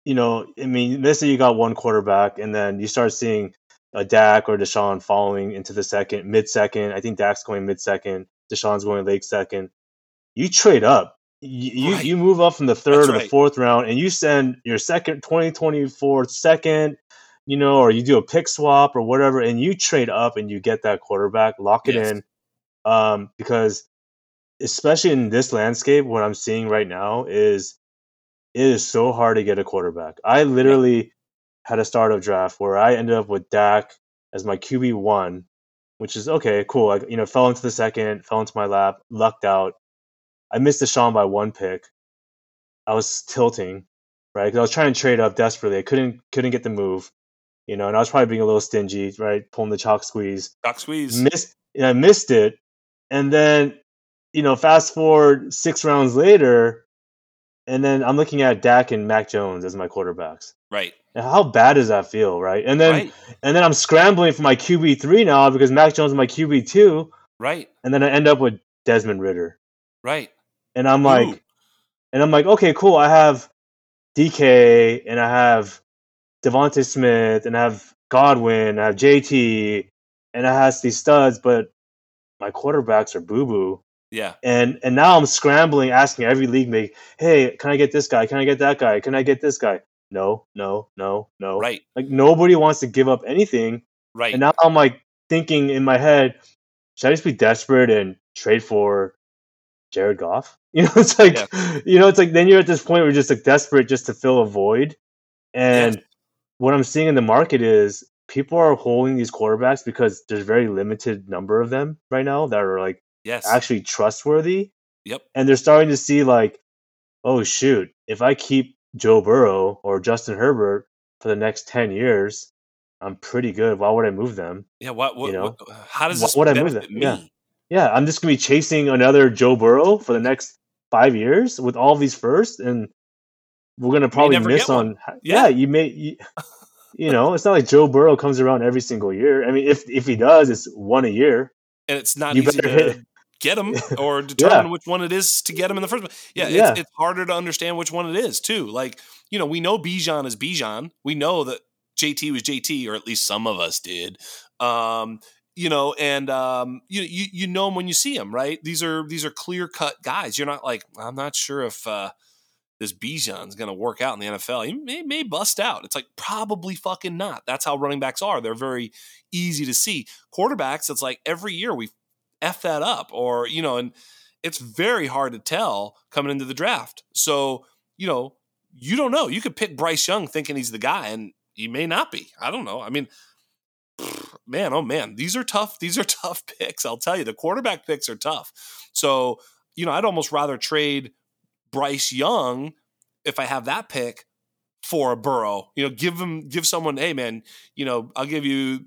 you know, I mean, let's say you got one quarterback, and then you start seeing a Dak or Deshaun falling into the second, mid second. I think Dak's going mid second. Deshaun's going late second. You trade up. You, right. you move up from the third That's or the right. fourth round, and you send your second 2024 second, you know, or you do a pick swap or whatever, and you trade up and you get that quarterback, lock it yes. in. Um, because especially in this landscape, what I'm seeing right now is it is so hard to get a quarterback. I literally yeah. had a startup draft where I ended up with Dak as my QB one, which is okay, cool. I you know fell into the second, fell into my lap, lucked out. I missed the Deshaun by one pick. I was tilting, right? Because I was trying to trade up desperately. I couldn't couldn't get the move you know, and I was probably being a little stingy, right? Pulling the chalk squeeze. Chalk squeeze. Missed, and I missed it. And then, you know, fast forward six rounds later, and then I'm looking at Dak and Mac Jones as my quarterbacks. Right. And how bad does that feel, right? And then, right. and then I'm scrambling for my QB three now because Mac Jones is my QB two. Right. And then I end up with Desmond Ridder. Right. And I'm like, Ooh. and I'm like, okay, cool. I have DK and I have DeVonta Smith and I have Godwin, I have JT, and I have these studs, but my quarterbacks are boo boo. Yeah. And and now I'm scrambling, asking every league mate, hey, can I get this guy? Can I get that guy? Can I get this guy? No, no, no, no. Right. Like nobody wants to give up anything. Right. And now I'm like thinking in my head, should I just be desperate and trade for Jared Goff? You know, it's like yeah. you know, it's like then you're at this point where you're just like desperate just to fill a void. And what I'm seeing in the market is people are holding these quarterbacks because there's very limited number of them right now that are like yes. actually trustworthy. Yep. And they're starting to see like, oh shoot, if I keep Joe Burrow or Justin Herbert for the next ten years, I'm pretty good. Why would I move them? Yeah. What? what you know? What, how does this what, would I move them? Me? Yeah. Yeah. I'm just gonna be chasing another Joe Burrow for the next five years with all these first, and we're gonna probably miss on. Yeah. yeah. you may. You, you know, it's not like Joe Burrow comes around every single year. I mean, if if he does, it's one a year, and it's not you easy to hit. get him or determine yeah. which one it is to get him in the first place. Yeah, yeah. It's, it's, harder to understand which one it is too. Like you know, we know Bijan is Bijan. We know that JT was JT, or at least some of us did. Um, you know, and um, you you you know him when you see him, right? These are these are clear cut guys. You're not like I'm not sure if. Uh, this Bijan's going to work out in the NFL. He may, may bust out. It's like probably fucking not. That's how running backs are. They're very easy to see. Quarterbacks, it's like every year we f that up, or you know, and it's very hard to tell coming into the draft. So you know, you don't know. You could pick Bryce Young thinking he's the guy, and he may not be. I don't know. I mean, man, oh man, these are tough. These are tough picks. I'll tell you, the quarterback picks are tough. So you know, I'd almost rather trade Bryce Young, if I have that pick for a Burrow, you know, give him give someone, hey man, you know, I'll give you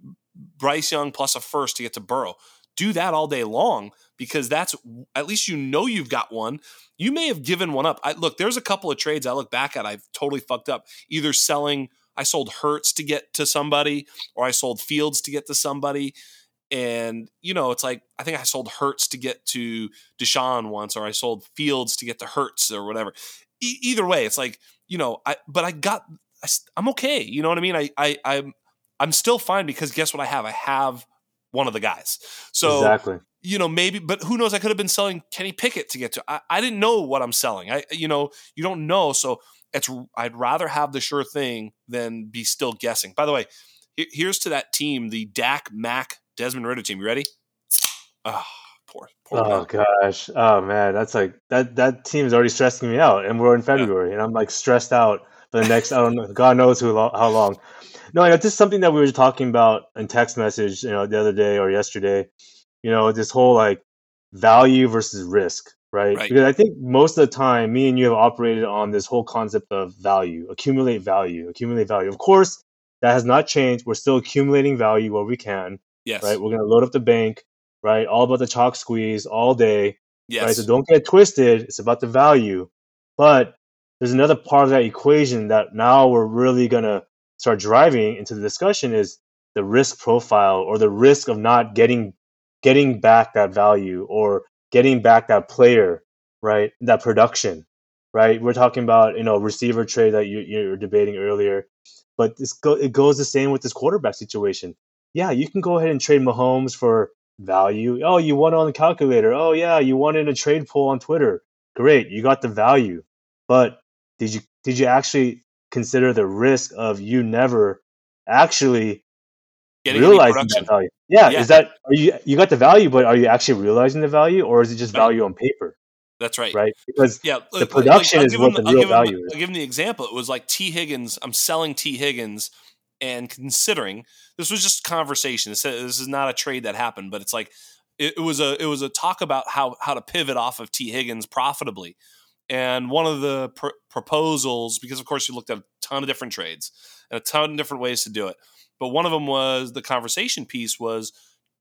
Bryce Young plus a first to get to Burrow. Do that all day long because that's at least you know you've got one. You may have given one up. I, look, there's a couple of trades I look back at. I've totally fucked up. Either selling, I sold Hurts to get to somebody, or I sold Fields to get to somebody. And, you know, it's like, I think I sold Hurts to get to Deshaun once, or I sold Fields to get to Hurts or whatever. E- either way, it's like, you know, I, but I got, I, am okay. You know what I mean? I, I, I'm, I'm still fine because guess what I have? I have one of the guys. So, exactly. you know, maybe, but who knows? I could have been selling Kenny Pickett to get to. I, I didn't know what I'm selling. I, you know, you don't know. So it's, I'd rather have the sure thing than be still guessing. By the way, here's to that team, the Dak Mac Desmond Ridder team. You ready? Oh, poor, poor. Oh gosh. Oh man, that's like that. That team is already stressing me out, and we're in February, yeah. and I'm like stressed out for the next. I don't know. God knows who how long. No, it's just something that we were talking about in text message, you know, the other day or yesterday. You know, this whole like value versus risk, right? right? Because I think most of the time, me and you have operated on this whole concept of value, accumulate value, accumulate value. Of course, that has not changed. We're still accumulating value where we can. Yes. Right. We're gonna load up the bank. Right. All about the chalk squeeze all day. Yes. Right. So don't get twisted. It's about the value. But there's another part of that equation that now we're really gonna start driving into the discussion is the risk profile or the risk of not getting getting back that value or getting back that player, right? That production, right? We're talking about you know receiver trade that you you were debating earlier, but this go, it goes the same with this quarterback situation. Yeah, you can go ahead and trade Mahomes for value. Oh, you won on the calculator. Oh yeah, you won in a trade poll on Twitter. Great, you got the value. But did you did you actually consider the risk of you never actually Getting realizing that value? Yeah, yeah, is that are you you got the value, but are you actually realizing the value, or is it just value on paper? That's right. Right, because yeah, the production like, is what the real him, value is. I'll give him the example. It was like Tee Higgins. I'm selling Tee Higgins, and considering this was just conversation. This, is not a trade that happened, but it's like it, it was a it was a talk about how how to pivot off of Tee Higgins profitably. And one of the pr- proposals, because of course you looked at a ton of different trades and a ton of different ways to do it, but one of them was the conversation piece was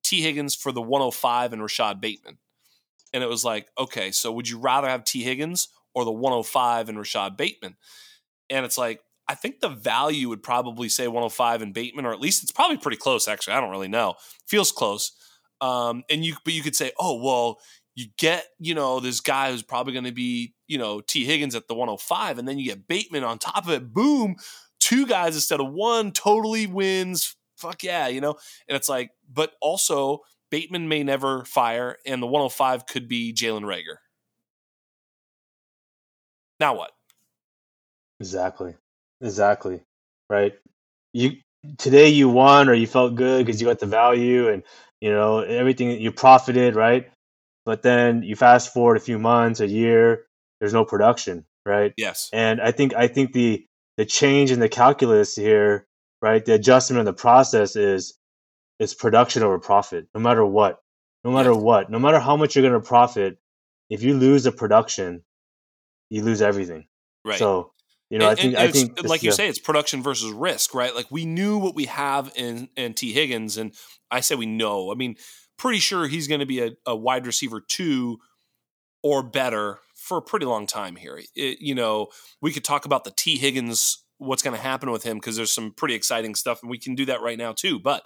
Tee Higgins for the 105 and Rashad Bateman. And it was like, okay, so would you rather have Tee Higgins or the 105 and Rashad Bateman? And it's like, I think the value would probably say 105 and Bateman, or at least it's probably pretty close. Actually, I don't really know. Feels close. Um, and you, but you could say, oh well, you get you know this guy who's probably going to be you know Tee Higgins at the 105, and then you get Bateman on top of it. Boom, two guys instead of one, totally wins. Fuck yeah, you know. And it's like, but also Bateman may never fire, and the 105 could be Jalen Reagor. Now what? Exactly. Exactly. Right. You today you won or you felt good because you got the value and you know everything you profited, right? But then you fast forward a few months, a year, there's no production, right? Yes. And I think I think the the change in the calculus here, right? The adjustment of the process is it's production over profit, no matter what. No matter yes. what. No matter how much you're gonna profit, if you lose a production, you lose everything. Right. So you know, and, I think I think like you yeah. say, it's production versus risk, right? Like we knew what we have in in Tee Higgins, and I say we know. I mean, pretty sure he's going to be a, a, wide receiver two or better for a pretty long time here. It, you know, we could talk about the Tee Higgins, what's going to happen with him because there's some pretty exciting stuff, and we can do that right now too. But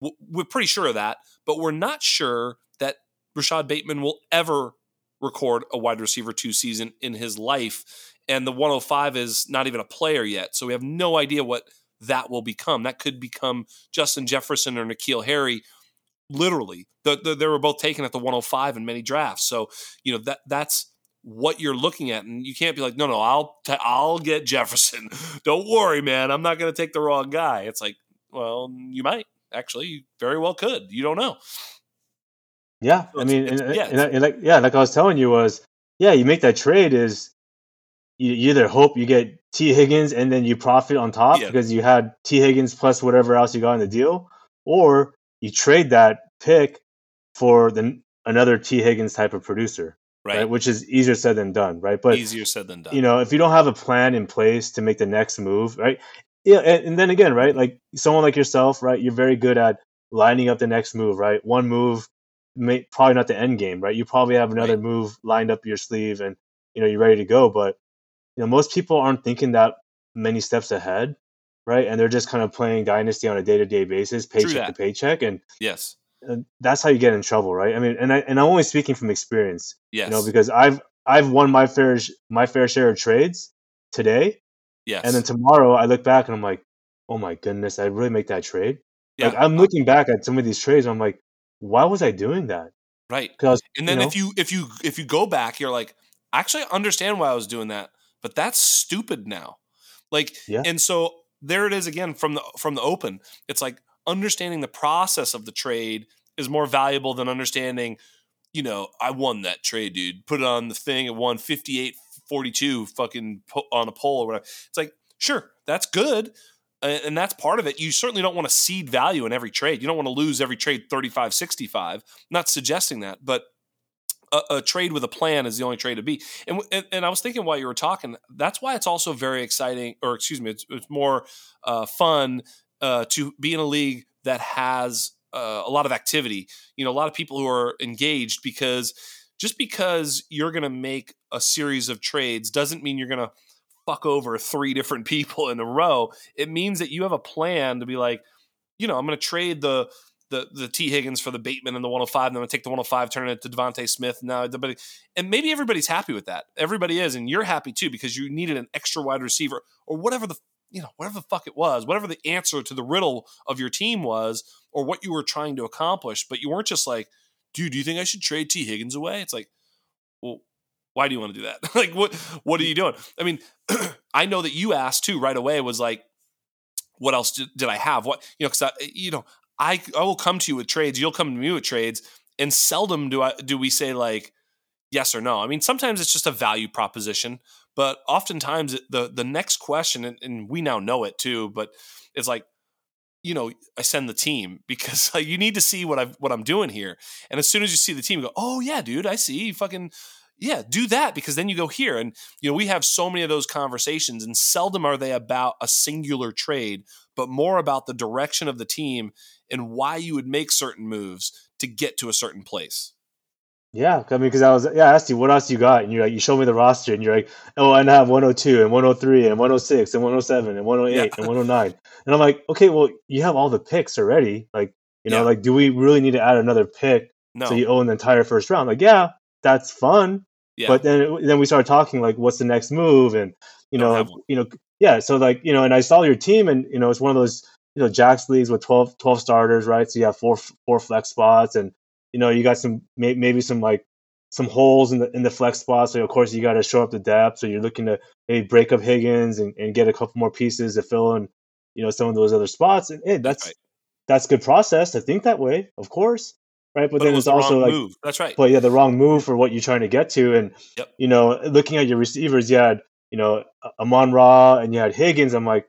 we're pretty sure of that. But we're not sure that Rashad Bateman will ever record a wide receiver two season in his life and the 105 is not even a player yet. So we have no idea what that will become. That could become Justin Jefferson or N'Keal Harry. Literally, the, the, they were both taken at the 105 in many drafts. So you know that that's what you're looking at, and you can't be like, no, no, I'll t- I'll get Jefferson. Don't worry, man. I'm not going to take the wrong guy. It's like, well, you might actually, you very well could. You don't know. Yeah, so I mean, and, yeah, and, and like yeah, like I was telling you was yeah, you make that trade is you, either hope you get Tee Higgins and then you profit on top yeah. because you had Tee Higgins plus whatever else you got in the deal, or you trade that pick for the another Tee Higgins type of producer, right. right? Which is easier said than done, right? But easier said than done. You know, if you don't have a plan in place to make the next move, right? Yeah, and, and then again, right? Like someone like yourself, right? You're very good at lining up the next move, right? One move, may, probably not the end game, right? You probably have another right. move lined up your sleeve, and you know you're ready to go, but you know most people aren't thinking that many steps ahead right? And they're just kind of playing dynasty on a day-to-day basis paycheck to paycheck and yes. and that's how you get in trouble right? I mean and i and i'm only speaking from experience yes. you know because i've i've won my fair my fair share of trades today yes and then tomorrow i look back and i'm like oh my goodness i really make that trade? Yeah. like i'm looking back at some of these trades i'm like why was i doing that? Right. Because and then you know, if you if you if you go back you're like actually I understand why i was doing that but that's stupid now. Like, yeah. and so there it is again from the from the open. It's like understanding the process of the trade is more valuable than understanding, you know, I won that trade, dude. Put it on the thing, it won 58 42 fucking on a poll or whatever. It's like, sure, that's good. And that's part of it. You certainly don't want to cede value in every trade. You don't want to lose every trade 35 65. Not suggesting that, but a, a, trade with a plan is the only trade to be. And, and, and I was thinking while you were talking, that's why it's also very exciting, or excuse me, it's, it's more uh, fun uh, to be in a league that has uh, a lot of activity. You know, a lot of people who are engaged because just because you're going to make a series of trades doesn't mean you're going to fuck over three different people in a row. It means that you have a plan to be like, you know, I'm going to trade the the the Tee Higgins for the Bateman and the 105, and then to take the 105, turn it to DeVonta Smith. Now, everybody, and maybe everybody's happy with that. Everybody is, and you're happy too because you needed an extra wide receiver or whatever the you know whatever the fuck it was, whatever the answer to the riddle of your team was, or what you were trying to accomplish. But you weren't just like, dude, do you think I should trade Tee Higgins away? It's like, well, why do you want to do that? like, what what are you doing? I mean, I know that you asked too right away. Was like, what else did, did I have? What you know? Because you know, I I will come to you with trades. You'll come to me with trades, and seldom do I do we say like yes or no. I mean, sometimes it's just a value proposition, but oftentimes the the next question, and, and we now know it too, but it's like you know, I send the team because like, you need to see what I what I'm doing here. And as soon as you see the team, go, oh yeah, dude, I see. You fucking yeah, do that because then you go here. And you know, we have so many of those conversations, and seldom are they about a singular trade, but more about the direction of the team and why you would make certain moves to get to a certain place. Yeah, I mean, because I was yeah, I asked you what else you got, and you're like, you showed me the roster, and you're like, oh, I have 102 and 103 and 106 and 107 and 108 yeah. and 109, and I'm like, okay, well, you have all the picks already, like, you know, yeah. like, do we really need to add another pick no. so you own the entire first round? Like, yeah, that's fun, yeah. but then then we started talking like, what's the next move, and you know, you know, yeah, so like, you know, and I saw your team, and you know, it's one of those you know Jax leagues with 12, 12 starters, right? So you have four four flex spots, and you know you got some maybe some like some holes in the in the flex spots. So of course you got to show up the depth. So you're looking to maybe break up Higgins and, and get a couple more pieces to fill in, you know, some of those other spots. And hey, that's right. that's good process to think that way, of course, right? But, but then it it's the also like move. that's right. But yeah, the wrong move for what you're trying to get to. And yep. you know, looking at your receivers, you had you know Amon Ra and you had Higgins. I'm like,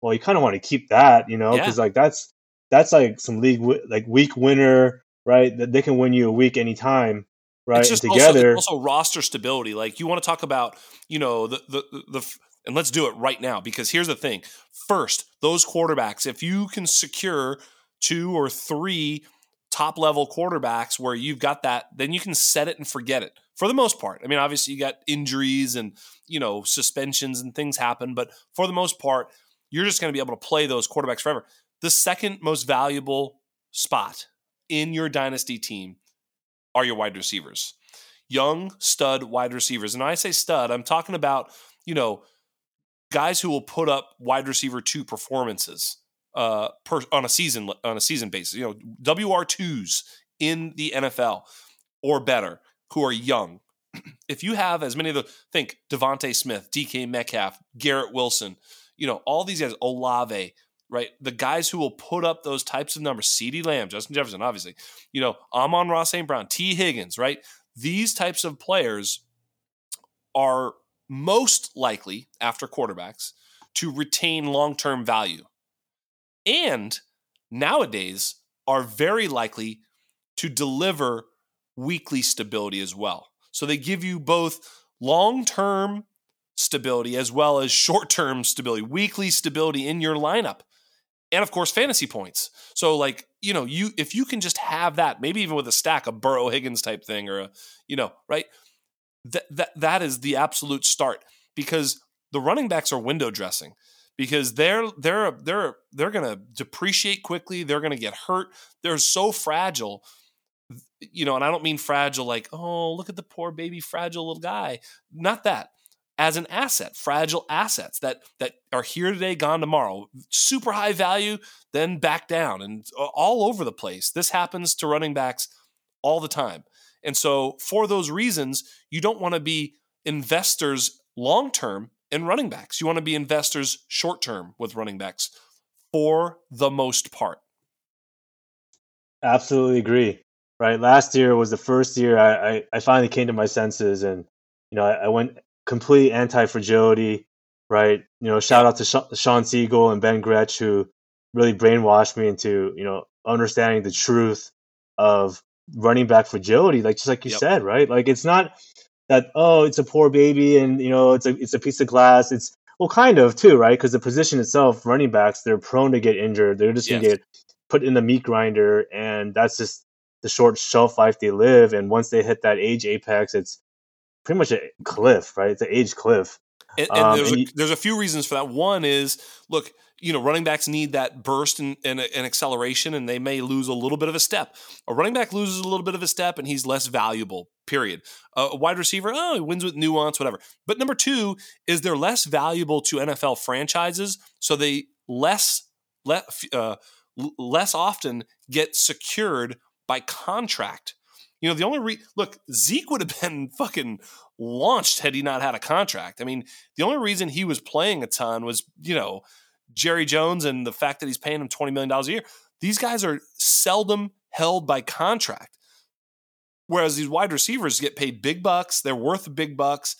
well, you kind of want to keep that, you know, because yeah. like that's that's like some league like week winner, right? That they can win you a week anytime, right? It's just together, also, also, roster stability. Like you want to talk about, you know, the, the the the and let's do it right now because here's the thing. First, those quarterbacks, if you can secure two or three top level quarterbacks where you've got that, then you can set it and forget it for the most part. I mean, obviously you got injuries and you know suspensions and things happen, but for the most part, you're just going to be able to play those quarterbacks forever. The second most valuable spot in your dynasty team are your wide receivers. Young stud wide receivers. And I say stud, I'm talking about, you know, guys who will put up wide receiver two performances uh, per, on a season on a season basis. You know, WR2s in the NFL or better who are young. if you have as many of the think DeVonta Smith, DK Metcalf, Garrett Wilson, you know, all these guys, Olave, right? The guys who will put up those types of numbers, CeeDee Lamb, Justin Jefferson, obviously, you know, Amon Ra St. Brown, Tee Higgins, right? These types of players are most likely, after quarterbacks, to retain long term value. And nowadays are very likely to deliver weekly stability as well. So they give you both long term stability as well as short term stability, weekly stability in your lineup. And of course, fantasy points. So, like, you know, you if you can just have that, maybe even with a stack, a Burrow Higgins type thing, or a, you know, right? That that that is the absolute start because the running backs are window dressing because they're they're they're they're going to depreciate quickly. They're going to get hurt. They're so fragile you know, and I don't mean fragile like, oh, look at the poor baby fragile little guy. Not that as an asset, fragile assets that that are here today, gone tomorrow, super high value, then back down, and uh, all over the place. This happens to running backs all the time, and so for those reasons, you don't want to be investors long term in running backs. You want to be investors short term with running backs, for the most part. Absolutely agree. Right, last year was the first year I, I, I finally came to my senses, and you know I, I went complete anti fragility, right? You know, shout out to Shawn Siegele and Ben Gretch who really brainwashed me into you know understanding the truth of running back fragility, like just like you yep. said, right? Like it's not that oh it's a poor baby and you know it's a it's a piece of glass. It's well, kind of too, right? Because the position itself, running backs, they're prone to get injured. They're just gonna get put in the meat grinder, and that's just the short shelf life they live. And once they hit that age apex, it's pretty much a cliff, right? It's an age cliff. And, and um, there's, and a, there's a few reasons for that. One is, look, you know, running backs need that burst and, and, and, acceleration, and they may lose a little bit of a step. A running back loses a little bit of a step, and he's less valuable. Period. a wide receiver, oh, he wins with nuance, whatever. But number two is they're less valuable to NFL franchises, so they less uh, less often get secured by contract. You know, the only re- look Zeke would have been fucking launched had he not had a contract. I mean, the only reason he was playing a ton was you know Jerry Jones and the fact that he's paying him $20 million a year. These guys are seldom held by contract. Whereas these wide receivers get paid big bucks, they're worth big bucks,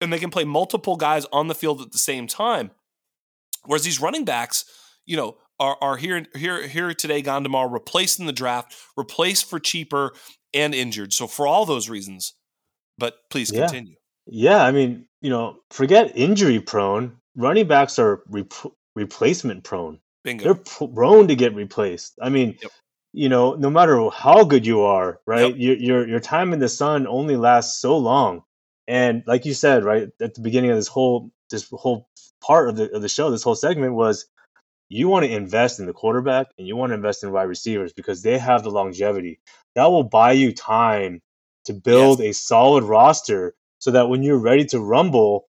and they can play multiple guys on the field at the same time. Whereas these running backs, you know, are, are here here here today, gone tomorrow, replaced in the draft, replaced for cheaper and injured. So for all those reasons, but please yeah. continue. Yeah, I mean, you know, forget injury prone running backs are replacement prone. Bingo. They're prone to get replaced. I mean, yep. you know, no matter how good you are, right? Yep. Your, your your time in the sun only lasts so long. And like you said, right at the beginning of this whole this whole part of the of the show, this whole segment was you want to invest in the quarterback and you want to invest in wide receivers because they have the longevity. That will buy you time to build yes. a solid roster so that when you're ready to rumble,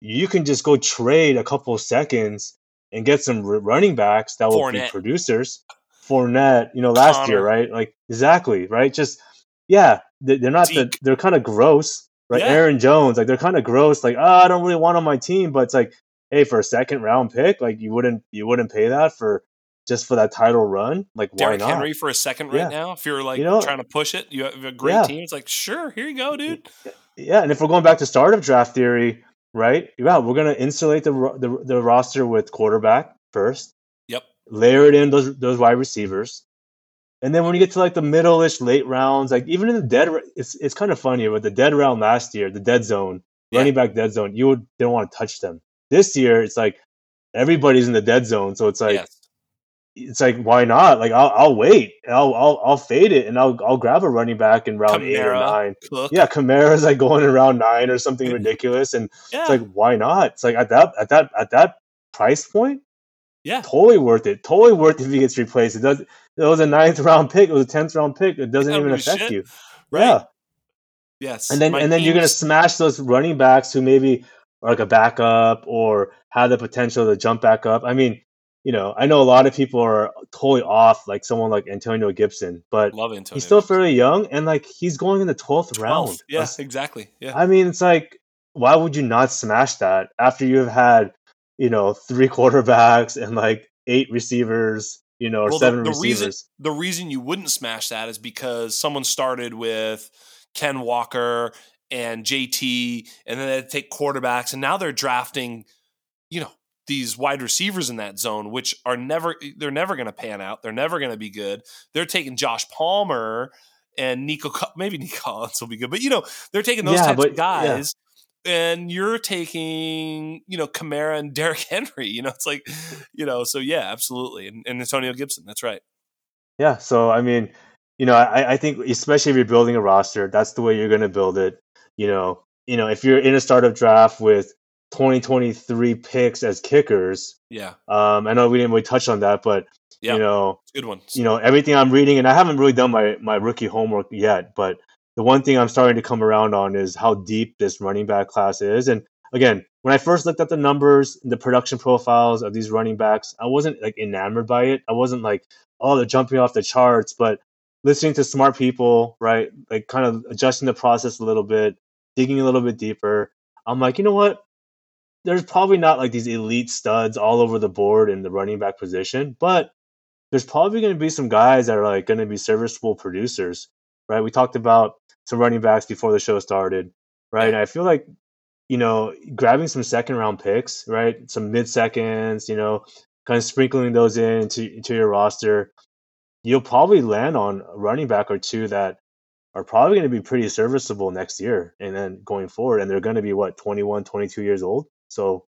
you can just go trade a couple seconds and get some running backs that will Fournette. be producers. Fournette, you know, last Connor. year, right? Like exactly, right? Just yeah, they're not the, they're kind of gross, right? Yeah. Aaron Jones, like they're kind of gross. Like, oh, I don't really want on my team, but it's like, hey, for a second round pick, like you wouldn't you wouldn't pay that for just for that title run. Like, why Derrick not? Henry for a second right yeah. now. If you're like you know, trying to push it, you have a great yeah. team. It's like, sure, here you go, dude. Yeah, and if we're going back to start of draft theory, right? Yeah, we're gonna insulate the, the the roster with quarterback first. Yep. Layer it in those those wide receivers, and then when you get to like the middle-ish late rounds, like even in the dead, it's it's kind of funny. With the dead round last year, the dead zone, yeah. running back dead zone, you would, didn't want to touch them. This year, it's like everybody's in the dead zone, so it's like. Yes it's like why not? Like I'll I'll wait. I'll I'll I'll fade it and I'll I'll grab a running back in round Kamara, eight or nine. Cook. Yeah, Kamara's like going in round nine or something ridiculous, and yeah. it's like why not? It's like at that at that at that price point, yeah, totally worth it. Totally worth it if he gets replaced. It does. It was a ninth round pick. It was a tenth round pick. It doesn't even affect shit. you. Right. Yeah. Yes. And then and then you're gonna smash those running backs who maybe like a backup or have the potential to jump back up. I mean, you know, I know a lot of people are totally off, like someone like Antonio Gibson, but Antonio he's still fairly young, and like he's going in the twelfth round. Yeah, exactly. Yeah. I mean, it's like, why would you not smash that after you've had, you know, three quarterbacks and like eight receivers, you know, or well, seven the, the receivers? Reason, the reason you wouldn't smash that is because someone started with Ken Walker and JT, and then they take quarterbacks, and now they're drafting, you know, these wide receivers in that zone, which are never they're never going to pan out. They're never going to be good. They're taking Josh Palmer and Nico, maybe Nico Collins will be good, but you know they're taking those yeah, types but, of guys. Yeah. And you're taking, you know, Kamara and Derrick Henry. You know, it's like, you know, so yeah, absolutely. And, and Antonio Gibson, that's right. Yeah. So I mean, you know, I, I think especially if you're building a roster, that's the way you're going to build it. You know, you know, if you're in a startup draft with 2023 picks as kickers. Yeah. Um, I know we didn't really touch on that, but yeah. you know, good one. You know, everything I'm reading, and I haven't really done my my rookie homework yet, but the one thing I'm starting to come around on is how deep this running back class is. And again, when I first looked at the numbers, the production profiles of these running backs, I wasn't like enamored by it. I wasn't like, oh, they're jumping off the charts, but listening to smart people, right? Like kind of adjusting the process a little bit, digging a little bit deeper. I'm like, you know what? there's probably not like these elite studs all over the board in the running back position, but there's probably going to be some guys that are like going to be serviceable producers, right? We talked about some running backs before the show started, right? And I feel like you know grabbing some second round picks, right? Some mid seconds, you know, kind of sprinkling those in into, into your roster. You'll probably land on a running back or two that are probably going to be pretty serviceable next year and then going forward and they're going to be what 21 22 years old so,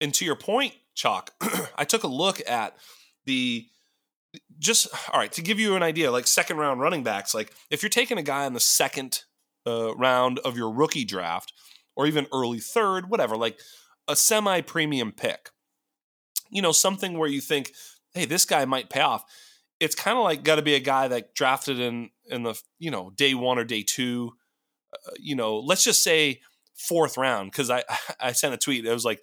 and to your point, Chalk, I took a look at the just all right to give you an idea, like second round running backs. Like if you're taking a guy in the second uh, round of your rookie draft, or even early third, whatever, like a semi premium pick. You know, something where you think, hey, this guy might pay off. It's kind of like got to be a guy that drafted in in the you know day one or day two. Uh, you know, let's just say fourth round because I I sent a tweet. It was like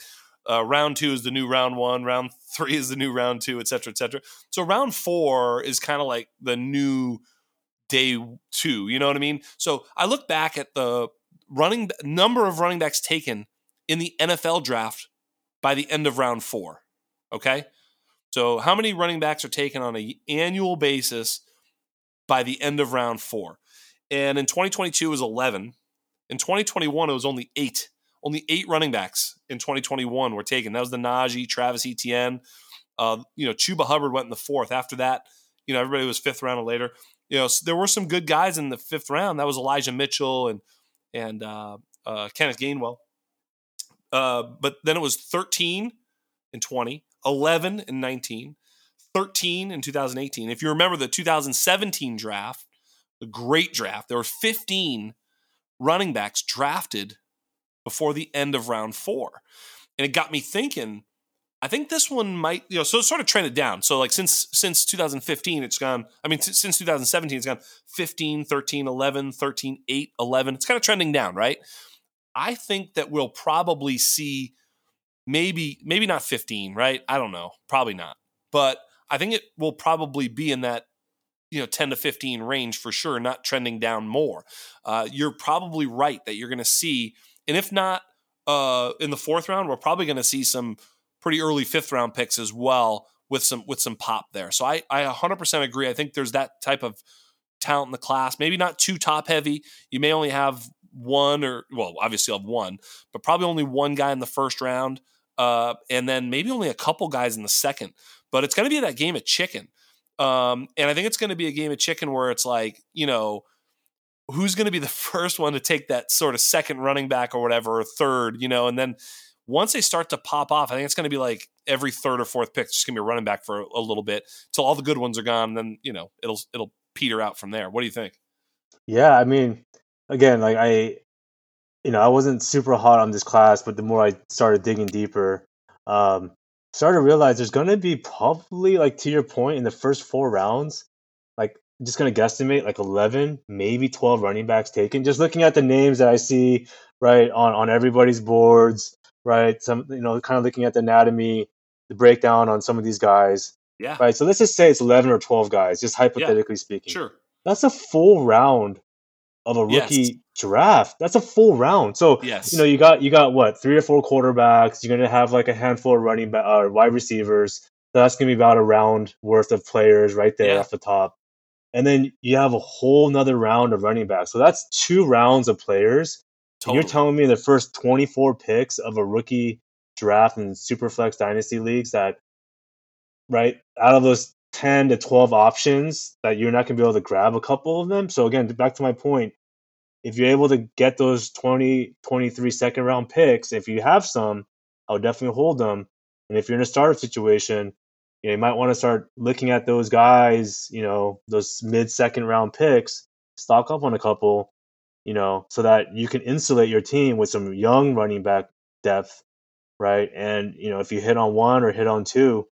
uh, round two is the new round one, round three is the new round two, et cetera, et cetera. So round four is kind of like the new day two. You know what I mean? So I look back at the running number of running backs taken in the NFL draft by the end of round four. Okay. So how many running backs are taken on an annual basis by the end of round four? And in 2022 it was 11. In 2021 it was only eight. Only eight running backs in 2021 were taken. That was the Najee, Travis Etienne. Uh, you know, Chuba Hubbard went in the fourth. After that, you know, everybody was fifth round or later. You know, so there were some good guys in the fifth round. That was Elijah Mitchell and and uh, uh, Kenneth Gainwell. Uh, but then it was 13 and 20, 11 and 19, 13 in 2018. If you remember the 2017 draft, the great draft, there were 15 running backs drafted before the end of round four. And it got me thinking, I think this one might, you know, so sort of trended down. So like since since 2015, it's gone, I mean, since 2017, it's gone 15, 13, 11, 13, 8, 11. It's kind of trending down, right? I think that we'll probably see maybe, maybe not 15, right? I don't know. Probably not. But I think it will probably be in that you know 10 to 15 range for sure not trending down more uh, you're probably right that you're going to see and if not uh, in the fourth round, we're probably going to see some pretty early fifth round picks as well with some with some pop there. So I I 100% agree. I think there's that type of talent in the class. Maybe not too top heavy. You may only have one or well, obviously you'll have one, but probably only one guy in the first round, uh, and then maybe only a couple guys in the second. But it's going to be that game of chicken, um, and I think it's going to be a game of chicken where it's like you know who's going to be the first one to take that sort of second running back or whatever, or third, you know, and then once they start to pop off, I think it's going to be like every third or fourth pick, just going to be running back for a, a little bit till all the good ones are gone. Then, you know, it'll, it'll peter out from there. What do you think? Yeah. I mean, again, like I, you know, I wasn't super hot on this class, but the more I started digging deeper, um, started to realize there's going to be probably like to your point in the first four rounds, like just going to guesstimate like 11, maybe 12 running backs taken. Just looking at the names that I see right on on everybody's boards, right? Some you know, kind of looking at the anatomy, the breakdown on some of these guys. Yeah. Right. So let's just say it's 11 or 12 guys, just hypothetically yeah, speaking. Sure. That's a full round of a rookie yes. draft. That's a full round. So yes. you know, you got you got what three or four quarterbacks. You're gonna have like a handful of running back, uh, wide receivers. So that's gonna be about a round worth of players right there yeah. off the top and then you have a whole nother round of running backs. So that's two rounds of players. Totally. You're telling me the first 24 picks of a rookie draft in Superflex Dynasty leagues that, right, out of those 10 to 12 options, that you're not going to be able to grab a couple of them. So again, back to my point, if you're able to get those 20, 23 second round picks, if you have some, I'll definitely hold them. And if you're in a startup situation, you know, you might want to start looking at those guys, you know, those mid second round picks, stock up on a couple, you know, so that you can insulate your team with some young running back depth, right? And you know, if you hit on one or hit on two,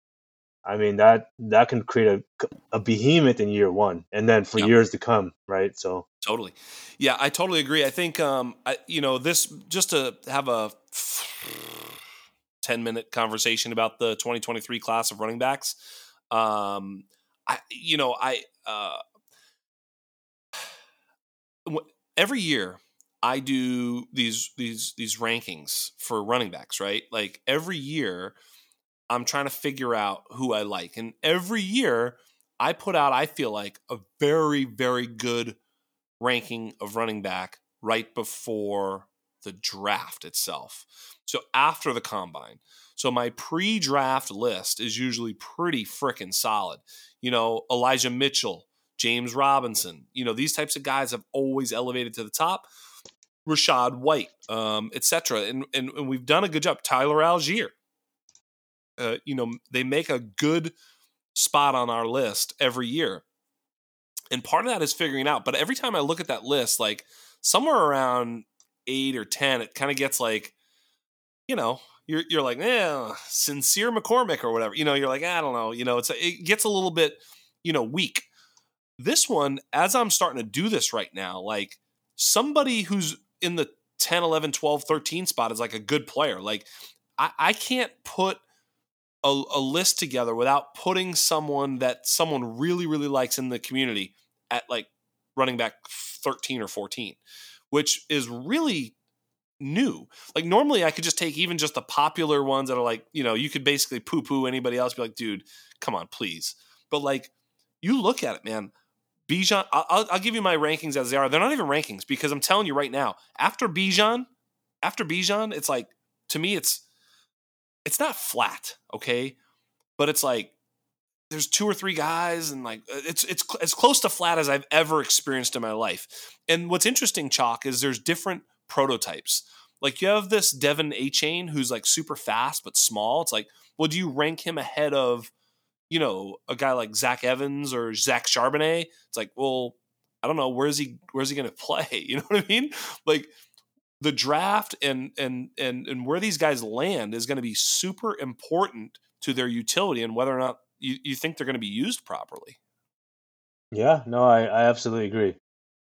I mean that that can create a, a behemoth in year one, and then for yep. years to come, right? So totally, yeah, I totally agree. I think, um, I you know, this just to have a 10 minute conversation about the 2023 class of running backs. Um, I, you know, I, uh, every year I do these, these, these rankings for running backs, right? Like every year I'm trying to figure out who I like. And every year I put out, I feel like a very, very good ranking of running back right before the draft itself. So after the combine. So my pre-draft list is usually pretty freaking solid. You know, Elijah Mitchell, James Robinson, you know, these types of guys have always elevated to the top. Rachaad White, um, etc. And, and, and we've done a good job. Tyler Allgeier. Uh, you know, they make a good spot on our list every year. And part of that is figuring out, but every time I look at that list, like somewhere around eight or ten, it kind of gets like, you know, you're you're like, eh, Sincere McCormick or whatever. You know, you're like, I don't know. You know, it's it gets a little bit, you know, weak. This one, as I'm starting to do this right now, like somebody who's in the 10, 11, 12, 13 spot is like a good player. Like I, I can't put a, a list together without putting someone that someone really, really likes in the community at like running back 13 or 14, which is really new. Like normally I could just take even just the popular ones that are like, you know, you could basically poo poo anybody else, be like, dude, come on, please. But like, you look at it, man. Bijan, I'll, I'll give you my rankings as they are. They're not even rankings because I'm telling you right now, after Bijan, after Bijan, it's like, to me, it's, it's not flat, okay? But it's like, there's two or three guys and like uh, it's it's as close to flat as I've ever experienced in my life. And what's interesting, Chalk, is there's different prototypes. Like you have this De'Von Achane who's like super fast but small. It's like, well, do you rank him ahead of, you know, a guy like Zach Evans or Zach Charbonnet? It's like, well, I don't know, where's he where's he gonna play? You know what I mean? Like the draft and and and and where these guys land is going to be super important to their utility and whether or not you, you think they're going to be used properly. Yeah, no, I, I absolutely agree.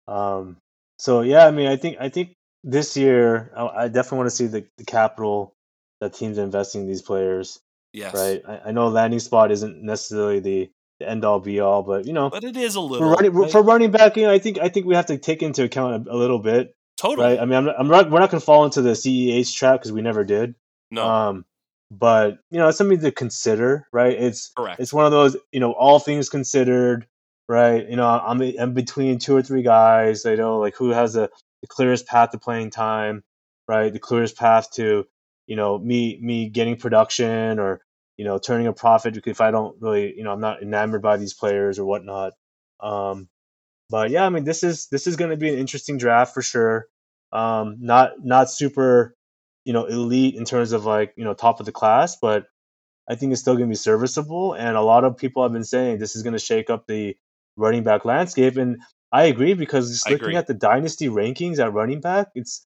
Um, so yeah, I mean, I think I think this year I, I definitely want to see the, the capital that teams are investing in these players. Yes. Right. I, I know landing spot isn't necessarily the, the end all be all, but you know, but it is a little for running, right? for running back. You know, I think I think we have to take into account a, a little bit. Totally. Right. I mean, I'm, I'm not, we're not going to fall into the CEH trap because we never did. No. Um, but you know, it's something to consider, right? It's correct. It's one of those, you know, all things considered, right? You know, I'm I'm between two or three guys. I know like who has the, the clearest path to playing time, right? The clearest path to, you know, me me getting production or you know turning a profit if I don't really, you know, I'm not enamored by these players or whatnot. Um, but yeah, I mean, this is this is going to be an interesting draft for sure. Um, not not super you know elite in terms of like you know top of the class, but I think it's still going to be serviceable. And a lot of people have been saying this is going to shake up the running back landscape, and I agree because just looking agree. at the dynasty rankings at running back, it's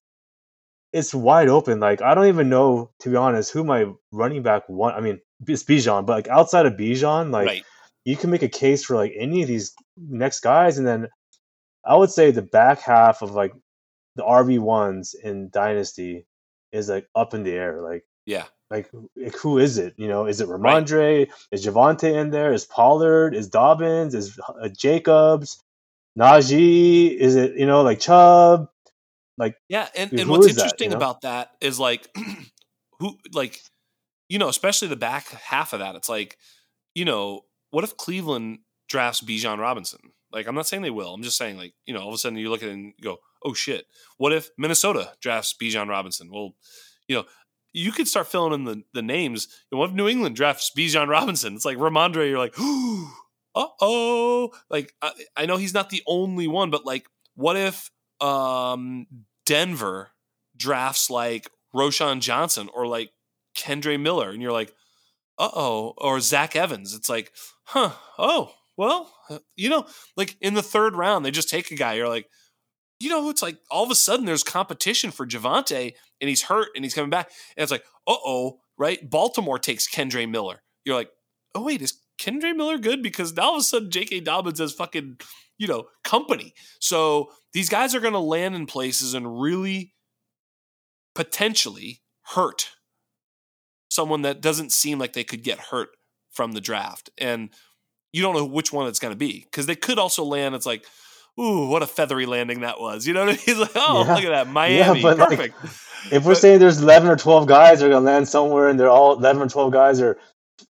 it's wide open. Like I don't even know to be honest who my running back one. I mean, it's Bijan, but like outside of Bijan, like right. you can make a case for like any of these next guys, and then I would say the back half of like the RB ones in dynasty is like up in the air. Like yeah, like, like who is it? You know, is it Rhamondre? Right. Is Javonte in there? Is Pollard? Is Dobbins? Is uh, Jacobs? Najee? Is it you know like Chubb? Like yeah, and, and what's interesting that, you know? about that is like who like you know especially the back half of that. It's like you know what if Cleveland drafts Bijan Robinson? Like I'm not saying they will. I'm just saying like you know all of a sudden you look at it and go oh shit, what if Minnesota drafts Bijan Robinson? Well, you know, you could start filling in the, the names. what if New England drafts Bijan Robinson? It's like Rhamondre, you're like, uh oh. Like, I, I, know he's not the only one, but like, what if um, Denver drafts like Roschon Johnson or like Kendre Miller? And you're like, uh oh. Or Zach Evans. It's like, huh, oh, well, you know, like in the third round, they just take a guy. You're like, you know, it's like all of a sudden there's competition for Javonte and he's hurt and he's coming back. And it's like, uh oh, right? Baltimore takes Kendre Miller. You're like, oh, wait, is Kendre Miller good? Because now all of a sudden J.K. Dobbins has fucking, you know, company. So these guys are going to land in places and really potentially hurt someone that doesn't seem like they could get hurt from the draft. And you don't know which one it's going to be because they could also land, it's like, ooh, what a feathery landing that was. You know what I mean? He's like, oh, yeah. look at that, Miami, yeah, perfect. Like, if we're but, saying there's 11 or 12 guys that are going to land somewhere, and they're all 11 or 12 guys are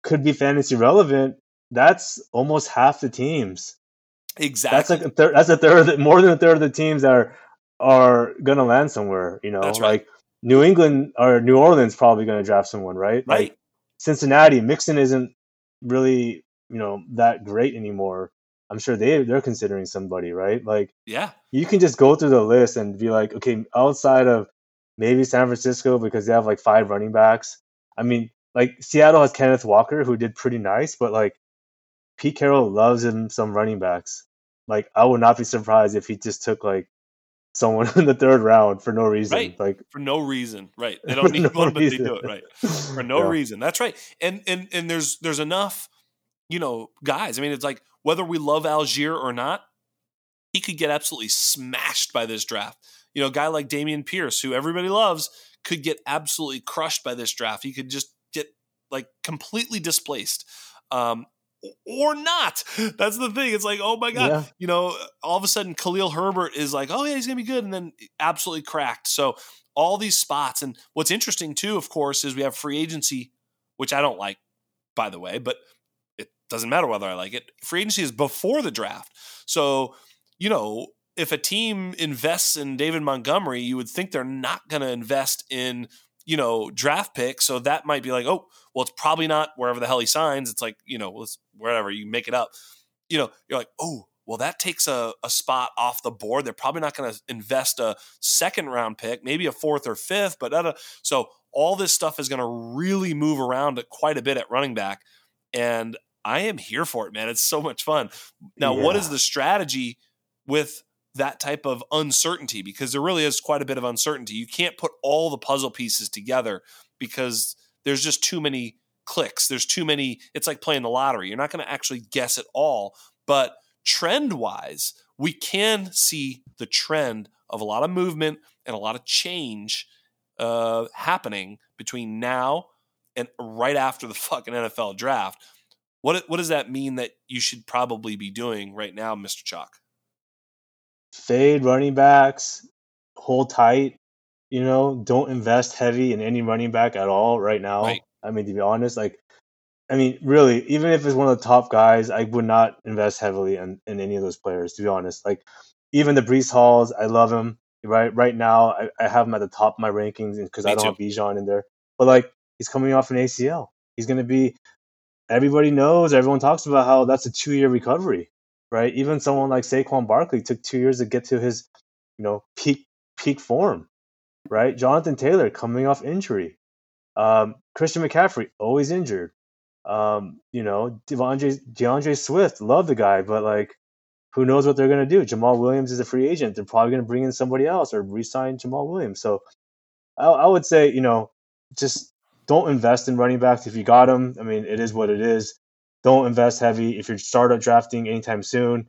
could be fantasy relevant, that's almost half the teams. Exactly. That's like a third. That's a third. The, more than a third of the teams that are are going to land somewhere. You know, that's right. like New England or New Orleans probably going to draft someone, right? Right. Like Cincinnati, Mixon isn't really you know that great anymore. I'm sure they they're considering somebody, right? Like, yeah, you can just go through the list and be like, okay, outside of maybe San Francisco because they have like five running backs. I mean, like Seattle has Kenneth Walker who did pretty nice, but like Pete Carroll loves him some running backs. Like, I would not be surprised if he just took like someone in the third round for no reason. Right. Like for no reason. Right. They don't need no one, but they do it right for no Yeah. reason. That's right. And and and there's there's enough, you know, guys. I mean, it's like whether we love Allgeier or not, he could get absolutely smashed by this draft. You know, a guy like Dameon Pierce, who everybody loves, could get absolutely crushed by this draft. He could just get like completely displaced. Um or not. That's the thing. It's like, oh my God, Yeah. you know, all of a sudden Khalil Herbert is like, oh yeah, he's gonna be good, and then absolutely cracked. So all these spots, and what's interesting too, of course, is we have free agency, which I don't like, by the way, but doesn't matter whether I like it. Free agency is before the draft, so you know. If a team invests in David Montgomery, you would think they're not going to invest in, you know, draft picks. So that might be like, oh, well, it's probably not wherever the hell he signs. It's like, you know, let's, wherever you make it up. You know, you're like, oh, well, that takes a, a spot off the board. They're probably not going to invest a second round pick, maybe a fourth or fifth, but so all this stuff is going to really move around quite a bit at running back. And I am here for it, man. It's so much fun. Now, what is the strategy with that type of uncertainty? Because there really is quite a bit of uncertainty. You can't put all the puzzle pieces together because there's just too many clicks. There's too many. It's like playing the lottery. You're not going to actually guess it all. But trend wise, we can see the trend of a lot of movement and a lot of change uh, happening between now and right after the fucking NFL draft. What what does that mean that you should probably be doing right now, Mr. Chalk? fade running backs, hold tight. You know, don't invest heavy in any running back at all right now. Right. I mean, to be honest, like, I mean, really, even if it's one of the top guys, I would not invest heavily in, in any of those players. To be honest, like, even the Breece Halls, I love him. Right, right now, I, I have him at the top of my rankings because I don't too. have Bijan in there. But like, he's coming off an ACL. He's going to be. Everybody knows. Everyone talks about how that's a two-year recovery right? Even someone like Saquon Barkley took two years to get to his, you know, peak peak form, right? Jonathan Taylor coming off injury, um, Christian McCaffrey always injured, um, you know, DeAndre D'Andre Swift, love the guy, but like, who knows what they're gonna do? Jamaal Williams is a free agent. They're probably gonna bring in somebody else or re-sign Jamaal Williams. So, I, I would say, you know, just don't invest in running backs if you got them. I mean, it is what it is don't invest heavy. If you're startup drafting anytime soon,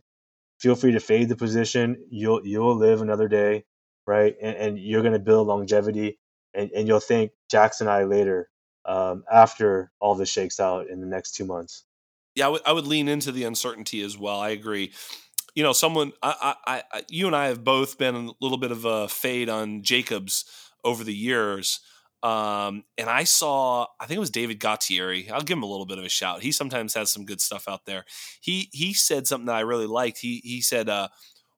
feel free to fade the position. You'll you'll live another day, right? And, and you're gonna build longevity, and, and you'll thank Jackson and I later um, after all this shakes out in the next two months. Yeah, I would- I would lean into the uncertainty as well. I agree. You know, someone, I, I, I, you and I have both been a little bit of a fade on Jacobs over the years. Um, and I saw, I think it was David Gottieri. I'll give him a little bit of a shout. He sometimes has some good stuff out there. He he said something that I really liked. He he said, uh,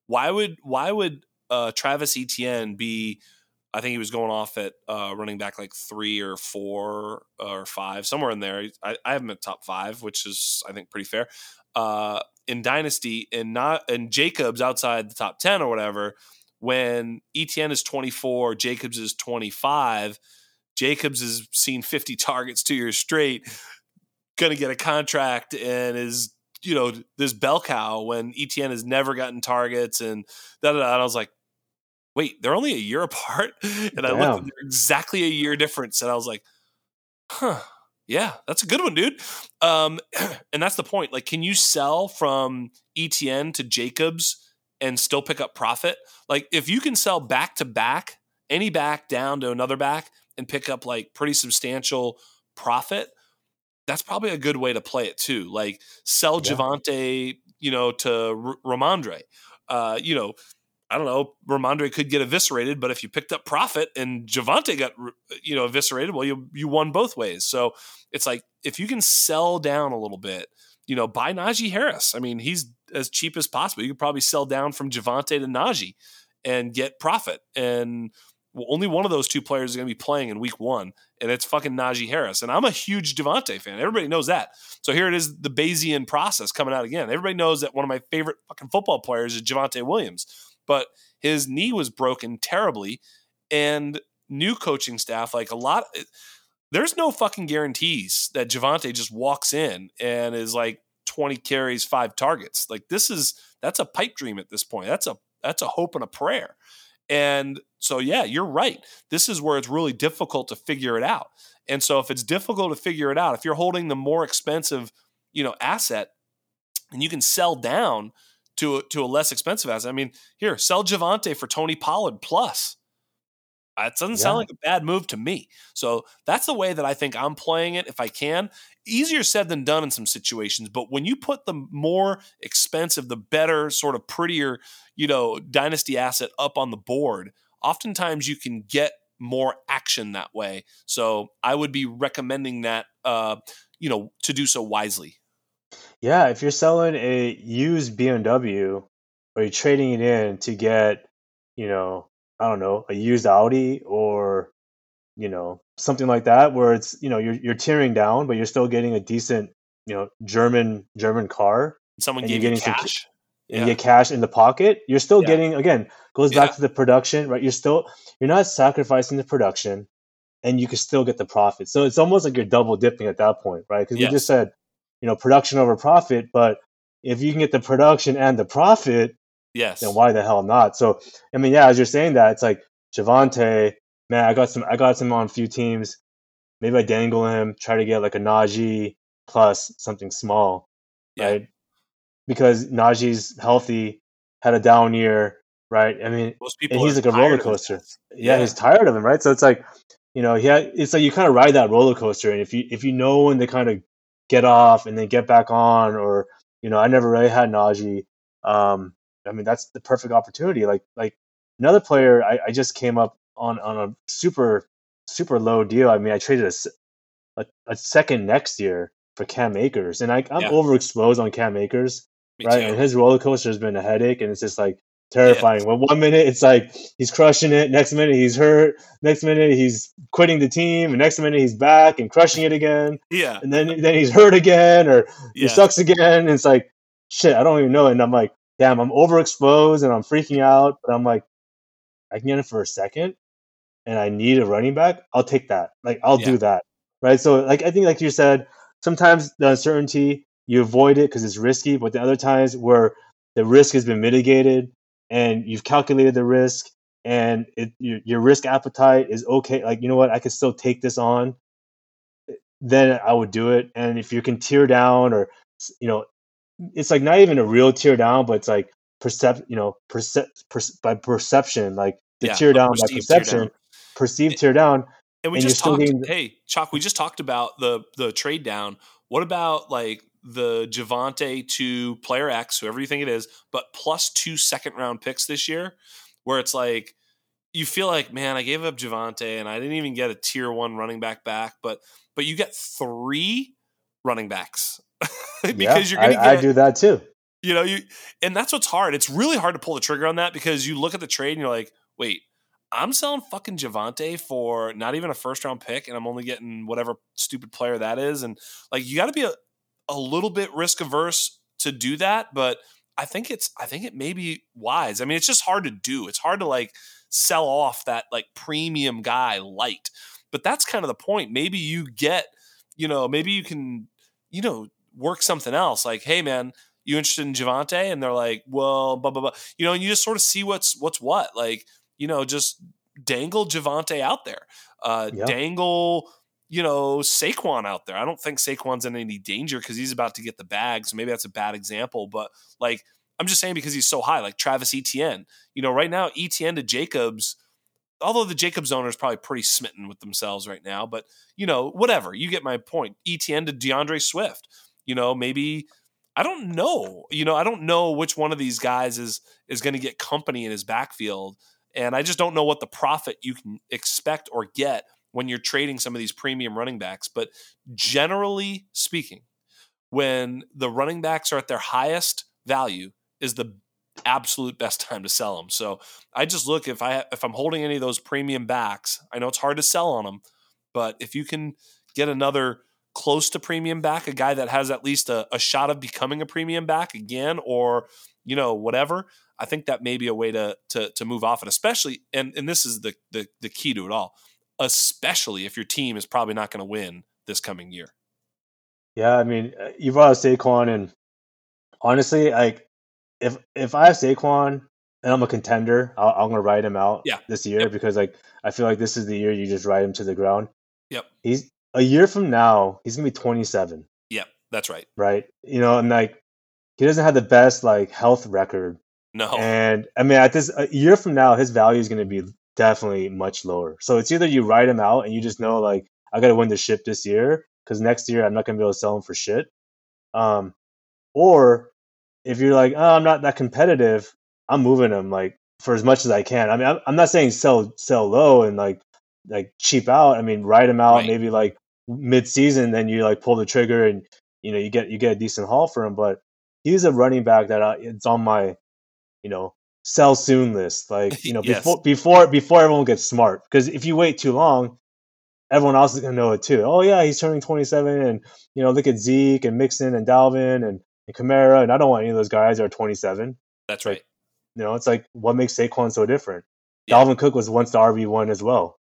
"Why would why would uh, Travis Etienne be?" I think he was going off at uh, running back like three or four or five, somewhere in there. I, I have him at top five, which is I think pretty fair. Uh, in Dynasty, and not and Jacobs outside the top ten or whatever. When Etienne is twenty four, Jacobs is twenty five. Jacobs has seen 50 targets two years straight, going to get a contract and is, you know, this bell cow when Etienne has never gotten targets and da da da. And I was like, wait, they're only a year apart. And I looked Damn. at they're exactly a year difference. And I was like, huh, yeah, that's a good one, dude. Um, and that's the point. Like, can you sell from Etienne to Jacobs and still pick up profit? Like, if you can sell back to back, any back down to another back, and pick up like pretty substantial profit, that's probably a good way to play it too. Like sell Yeah. Javonte, you know, to R- Rhamondre. Uh, you know, I don't know, Rhamondre could get eviscerated, but if you picked up profit and Javonte got you know eviscerated, well, you you won both ways. So it's like if you can sell down a little bit, you know, buy Najee Harris. I mean, he's as cheap as possible. You could probably sell down from Javonte to Najee and get profit. And well, only one of those two players is going to be playing in week one, and it's fucking Najee Harris. And I'm a huge Devontae fan. Everybody knows that. So here it is, the Bayesian process coming out again. Everybody knows that one of my favorite fucking football players is Javonte Williams, but his knee was broken terribly, and new coaching staff, like a lot, eh, there's no fucking guarantees that Javonte just walks in and is like 20 carries, five targets. Like this is that's a pipe dream at this point. That's a that's a hope and a prayer. And so, yeah, you're right. This is where it's really difficult to figure it out. And so, if it's difficult to figure it out, if you're holding the more expensive, you know, asset, and you can sell down to a, to a less expensive asset. I mean, here, sell Javonte for Tony Pollard plus. It doesn't yeah. sound like a bad move to me. So that's the way that I think I'm playing it if I can. Easier said than done in some situations, but when you put the more expensive, the better, sort of prettier, you know, dynasty asset up on the board, oftentimes you can get more action that way. So I would be recommending that, uh, you know, to do so wisely. Yeah, if you're selling a used BMW or you're trading it in to get, you know, I don't know, a used Audi or you know something like that, where it's you know you're you're tearing down, but you're still getting a decent you know German German car. Someone gave you cash. Some, yeah. get cash in the pocket. You're still yeah. getting again goes back yeah. to the production, right? You're still you're not sacrificing the production, and you can still get the profit. So it's almost like you're double dipping at that point, right? Because yes. we just said you know production over profit, but if you can get the production and the profit, Yes. Then why the hell not? So I mean, yeah, as you're saying that, it's like Javonte, man, I got some I got him on a few teams. Maybe I dangle him, try to get like a Najee plus something small. Yeah. Right. Because Najee's healthy, had a down year, right? I mean Most people and he's like a roller coaster. Yeah, yeah, he's tired of him, right? So it's like, you know, yeah, it's like you kind of ride that roller coaster and if you if you know when to kind of get off and then get back on or you know, I never really had Najee. Um, I mean, that's the perfect opportunity. Like like another player, I, I just came up on on a super super low deal. I mean, I traded a, a, a second next year for Cam Akers, and I, I'm yeah. overexposed on Cam Akers, Me right? Too. And his roller coaster has been a headache, and it's just like terrifying. Yeah. Well, one minute it's like he's crushing it, next minute he's hurt, next minute he's quitting the team, and next minute he's back and crushing it again. Yeah, and then then he's hurt again, or yeah. he sucks again. And it's like shit, I don't even know. And I'm like, damn, I'm overexposed and I'm freaking out. But I'm like, I can get it for a second and I need a running back. I'll take that. Like, I'll yeah. do that. Right. So, like, I think, like you said, sometimes the uncertainty, you avoid it because it's risky. But the other times where the risk has been mitigated and you've calculated the risk and it, your, your risk appetite is okay. Like, you know what? I could still take this on. Then I would do it. And if you can tear down or, you know, it's like not even a real tear down, but it's like percept, you know, percep- perce- by perception, like the yeah, tear down by perception, tear down. perceived tear down. And we and just talked. Getting... Hey, Chalk, we just talked about the the trade down. What about like the Javonte to player X, whoever you think it is, but plus two second round picks this year, where it's like you feel like, man, I gave up Javonte and I didn't even get a tier one running back back, but but you get three running backs because yeah, you're going to get. I do that too. You know, you and that's what's hard. It's really hard to pull the trigger on that because you look at the trade and you're like, wait, I'm selling fucking Javonte for not even a first round pick, and I'm only getting whatever stupid player that is, and like you got to be a, a little bit risk averse to do that, but I think it's I think it may be wise. I mean, it's just hard to do. It's hard to like sell off that like premium guy light, but that's kind of the point. Maybe you get, you know, maybe you can, you know, work something else. Like, hey man, you interested in Javonte? And they're like, well, blah blah blah. You know, and you just sort of see what's what's what. Like, you know, just dangle Javonte out there. Uh. Dangle, you know, Saquon out there. I don't think Saquon's in any danger because he's about to get the bag. So maybe that's a bad example. But like, I'm just saying because he's so high, like Travis Etienne. You know, right now Etienne to Jacobs although the Jacobs owner is probably pretty smitten with themselves right now, but you know, whatever. You get my point. Etienne to D'Andre Swift you know, maybe I don't know. You know, I don't know which one of these guys is is going to get company in his backfield, and I just don't know what the profit you can expect or get when you're trading some of these premium running backs. But generally speaking, when the running backs are at their highest value, is the absolute best time to sell them. So I just look if I if I'm holding any of those premium backs, I know it's hard to sell on them, but if you can get another close to premium back, a guy that has at least a, a shot of becoming a premium back again, or you know whatever. I think that may be a way to to to move off it, especially and and this is the the, the key to it all, especially if your team is probably not going to win this coming year. Yeah, I mean, uh, you brought up Saquon, and honestly, like if if I have Saquon, and I'm a contender, i am gonna ride him out yeah. this year yep. because like I feel like this is the year you just ride him to the ground. Yep. He's a year from now, he's gonna be 27. Yep, that's right. Right. You know, and like he doesn't have the best like health record. No. And I mean, at this a year from now, his value is gonna be definitely much lower. So it's either you ride him out and you just know like I got to win the ship this year because next year I'm not gonna be able to sell him for shit. Um, or if you're like, oh, I'm not that competitive, I'm moving him like for as much as I can. I mean, I'm, I'm not saying sell sell low and like like cheap out. I mean, ride him out right. maybe like mid season, then you like pull the trigger and you know you get you get a decent haul for him. But he's a running back that I, it's on my you know sell soon list. Like you know yes. before before before everyone gets smart because if you wait too long, everyone else is gonna know it too. Oh yeah, he's turning 27, and you know look at Zeke and Mixon and Dalvin and, and Kamara, and I don't want any of those guys that are 27. That's right. Like, you know, it's like what makes Saquon so different. Yeah. Dalvin Cook was once the RB one as well,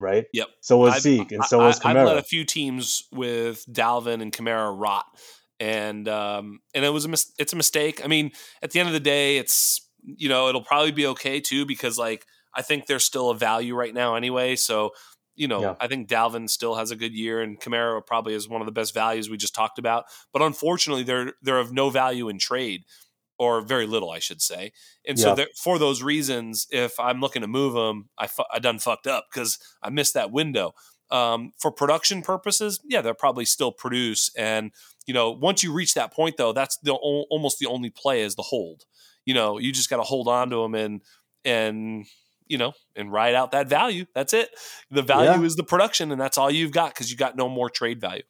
right? Yep. So was I've, Zeke, and so I, was Kamara. I've led a few teams with Dalvin and Kamara rot, and um, and it was a mis- it's a mistake. I mean, at the end of the day, it's you know it'll probably be okay too because like I think there's still a value right now anyway. So you know, yeah. I think Dalvin still has a good year, and Kamara probably is one of the best values we just talked about. But unfortunately, they're they're of no value in trade or very little, I should say. And yeah. so for those reasons, if I'm looking to move them, I, fu- I done fucked up because I missed that window. Um, for production purposes, yeah, they'll probably still produce. And you know, once you reach that point, though, that's the o- almost the only play is the hold. You know, you just got to hold on to them and and you know and ride out that value. That's it. The value yeah. is the production, and that's all you've got because you got no more trade value.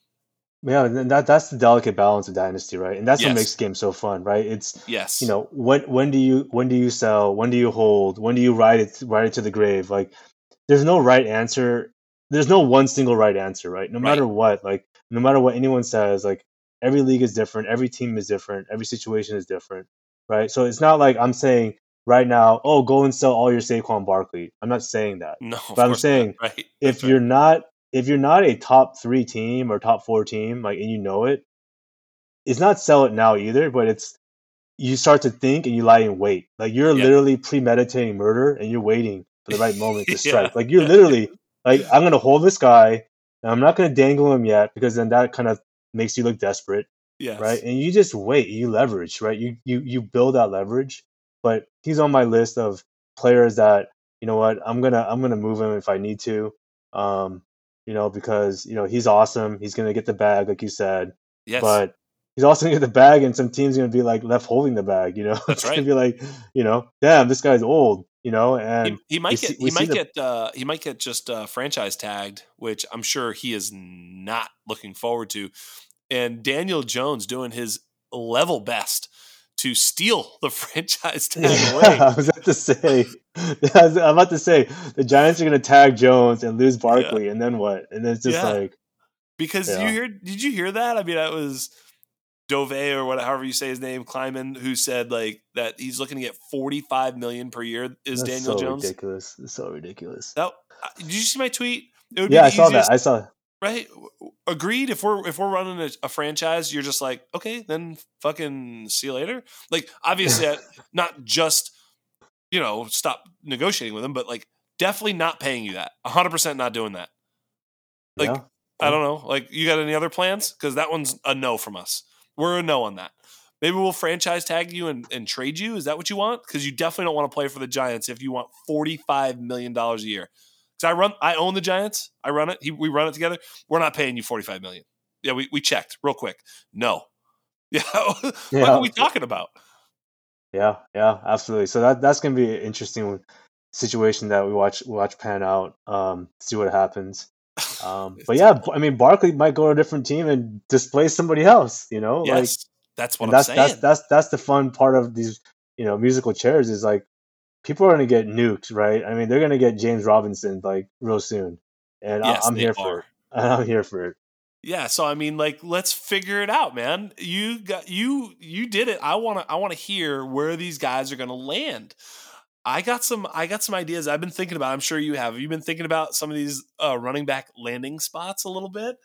Yeah, and that that's the delicate balance of dynasty, right? And that's yes. what makes the game so fun, right? It's yes, you know, when when do you when do you sell? When do you hold? When do you ride it ride it to the grave? Like, there's no right answer. There's no one single right answer, right? No right. matter what, like no matter what anyone says, like every league is different, every team is different, every situation is different, right? So it's not like I'm saying right now, oh, go and sell all your Saquon Barkley. I'm not saying that. No, but I'm saying not, right? if you're not if you're not a top three team or top four team, like and you know it, it's not sell it now either, but it's you start to think and you lie in wait. Like you're yeah. literally premeditating murder and you're waiting for the right moment to strike. yeah. Like you're literally like I'm gonna hold this guy and I'm not gonna dangle him yet because then that kind of makes you look desperate. Yes. Right. And you just wait, you leverage, right? You you you build that leverage. But he's on my list of players that, you know what, I'm gonna I'm gonna move him if I need to. Um, you know, because you know he's awesome. He's gonna get the bag, like you said. Yes. But he's also gonna get the bag, and some teams gonna be like left holding the bag. You know, that's right. Gonna be like, you know, damn, this guy's old. You know, and he, he might get see, he might the... get uh, he might get just uh, franchise tagged, which I'm sure he is not looking forward to. And Daniel Jones doing his level best to steal the franchise tag away. I was about to say, I'm about to say the Giants are going to tag Jones and lose Barkley, yeah. and then what? And then it's just yeah. like because yeah. you hear? Did you hear that? I mean, that was Dov or whatever, however you say his name, Kleiman, who said like that he's looking to get 45 million per year. Is That's Daniel so Jones ridiculous? It's so ridiculous. That, uh, did you see my tweet? yeah, I saw that. I saw right? Agreed? If we're if we're running a, a, franchise you're just like okay then fucking see you later. Like obviously not just you know stop negotiating with them but like definitely not paying you that. 100% not doing that. Like yeah. i don't know. Like you got any other plans? Because that one's a no from us. We're a no on that. Maybe we'll franchise tag you and, and trade you? Is that what you want? Because you definitely don't want to play for the giants if you want 45 million dollars a year because I run, I own the Giants. I run it. He, we run it together. We're not paying you forty five million. Yeah, we, we checked real quick. No. Yeah. what yeah. are we talking about? Yeah, yeah, absolutely. So that that's gonna be an interesting situation that we watch watch pan out. Um, see what happens. Um, but yeah, I mean, Barkley might go to a different team and displace somebody else. You know, yes, like that's what I'm that's, saying. That's that's that's the fun part of these you know musical chairs is like people are going to get nuked, right? I mean, they're going to get James Robinson like real soon, and yes, I'm here are. for it. I'm here for it. Yeah, so I mean, like, let's figure it out, man. You got you you did it. I want to I want to hear where these guys are going to land. I got some I got some ideas I've been thinking about. I'm sure you have. Have you been thinking about some of these uh, running back landing spots a little bit?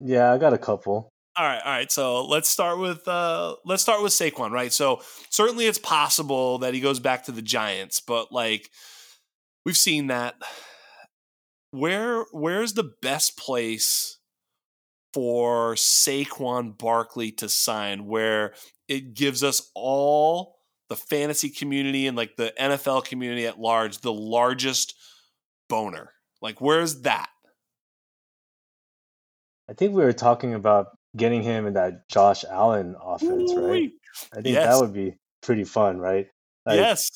Yeah, I got a couple. All right, all right. So let's start with uh let's start with Saquon, right? So certainly it's possible that he goes back to the Giants, but like we've seen that. Where where's the best place for Saquon Barkley to sign where it gives us all the fantasy community and like the NFL community at large the largest boner? Like where's that? I think we were talking about getting him in that Josh Allen offense, right? I think yes. that would be pretty fun, right? Like, yes.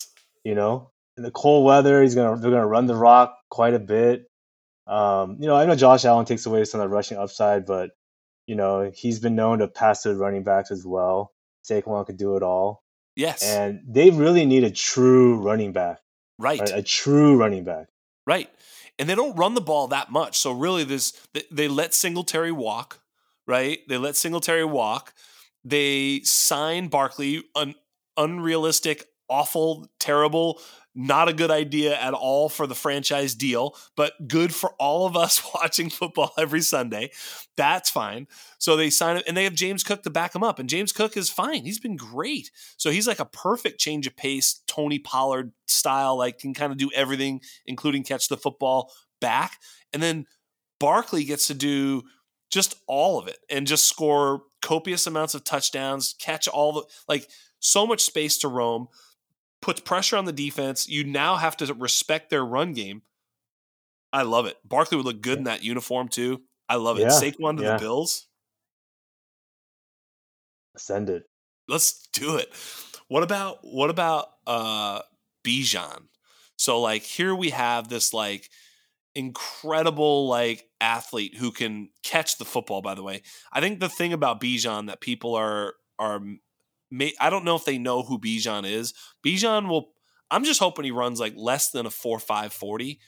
You know, in the cold weather, he's gonna they're gonna run the rock quite a bit. Um, you know, I know Josh Allen takes away some of the rushing upside, but you know he's been known to pass to running backs as well. Saquon could do it all. Yes, and they really need a true running back, right? right? A true running back, right? And they don't run the ball that much, so really, this they let Singletary walk, right? They let Singletary walk. They sign Barkley, an unrealistic, awful, terrible not a good idea at all for the franchise deal, but good for all of us watching football every Sunday. That's fine. So they sign it, and they have James Cook to back him up, and James Cook is fine. He's been great. So he's like a perfect change of pace, Tony Pollard style, like can kind of do everything, including catch the football back. And then Barkley gets to do just all of it and just score copious amounts of touchdowns, catch all the like so much space to roam puts pressure on the defense. You now have to respect their run game. I love it. Barkley would look good in that uniform too. I love it. Yeah, Saquon to yeah. the Bills. Send it. Let's do it. What about what about uh Bijan? So like here we have this like incredible like athlete who can catch the football by the way. I think the thing about Bijan that people are are may, I don't know if they know who Bijan is. Bijan will. I'm just hoping he runs like less than a four five forty,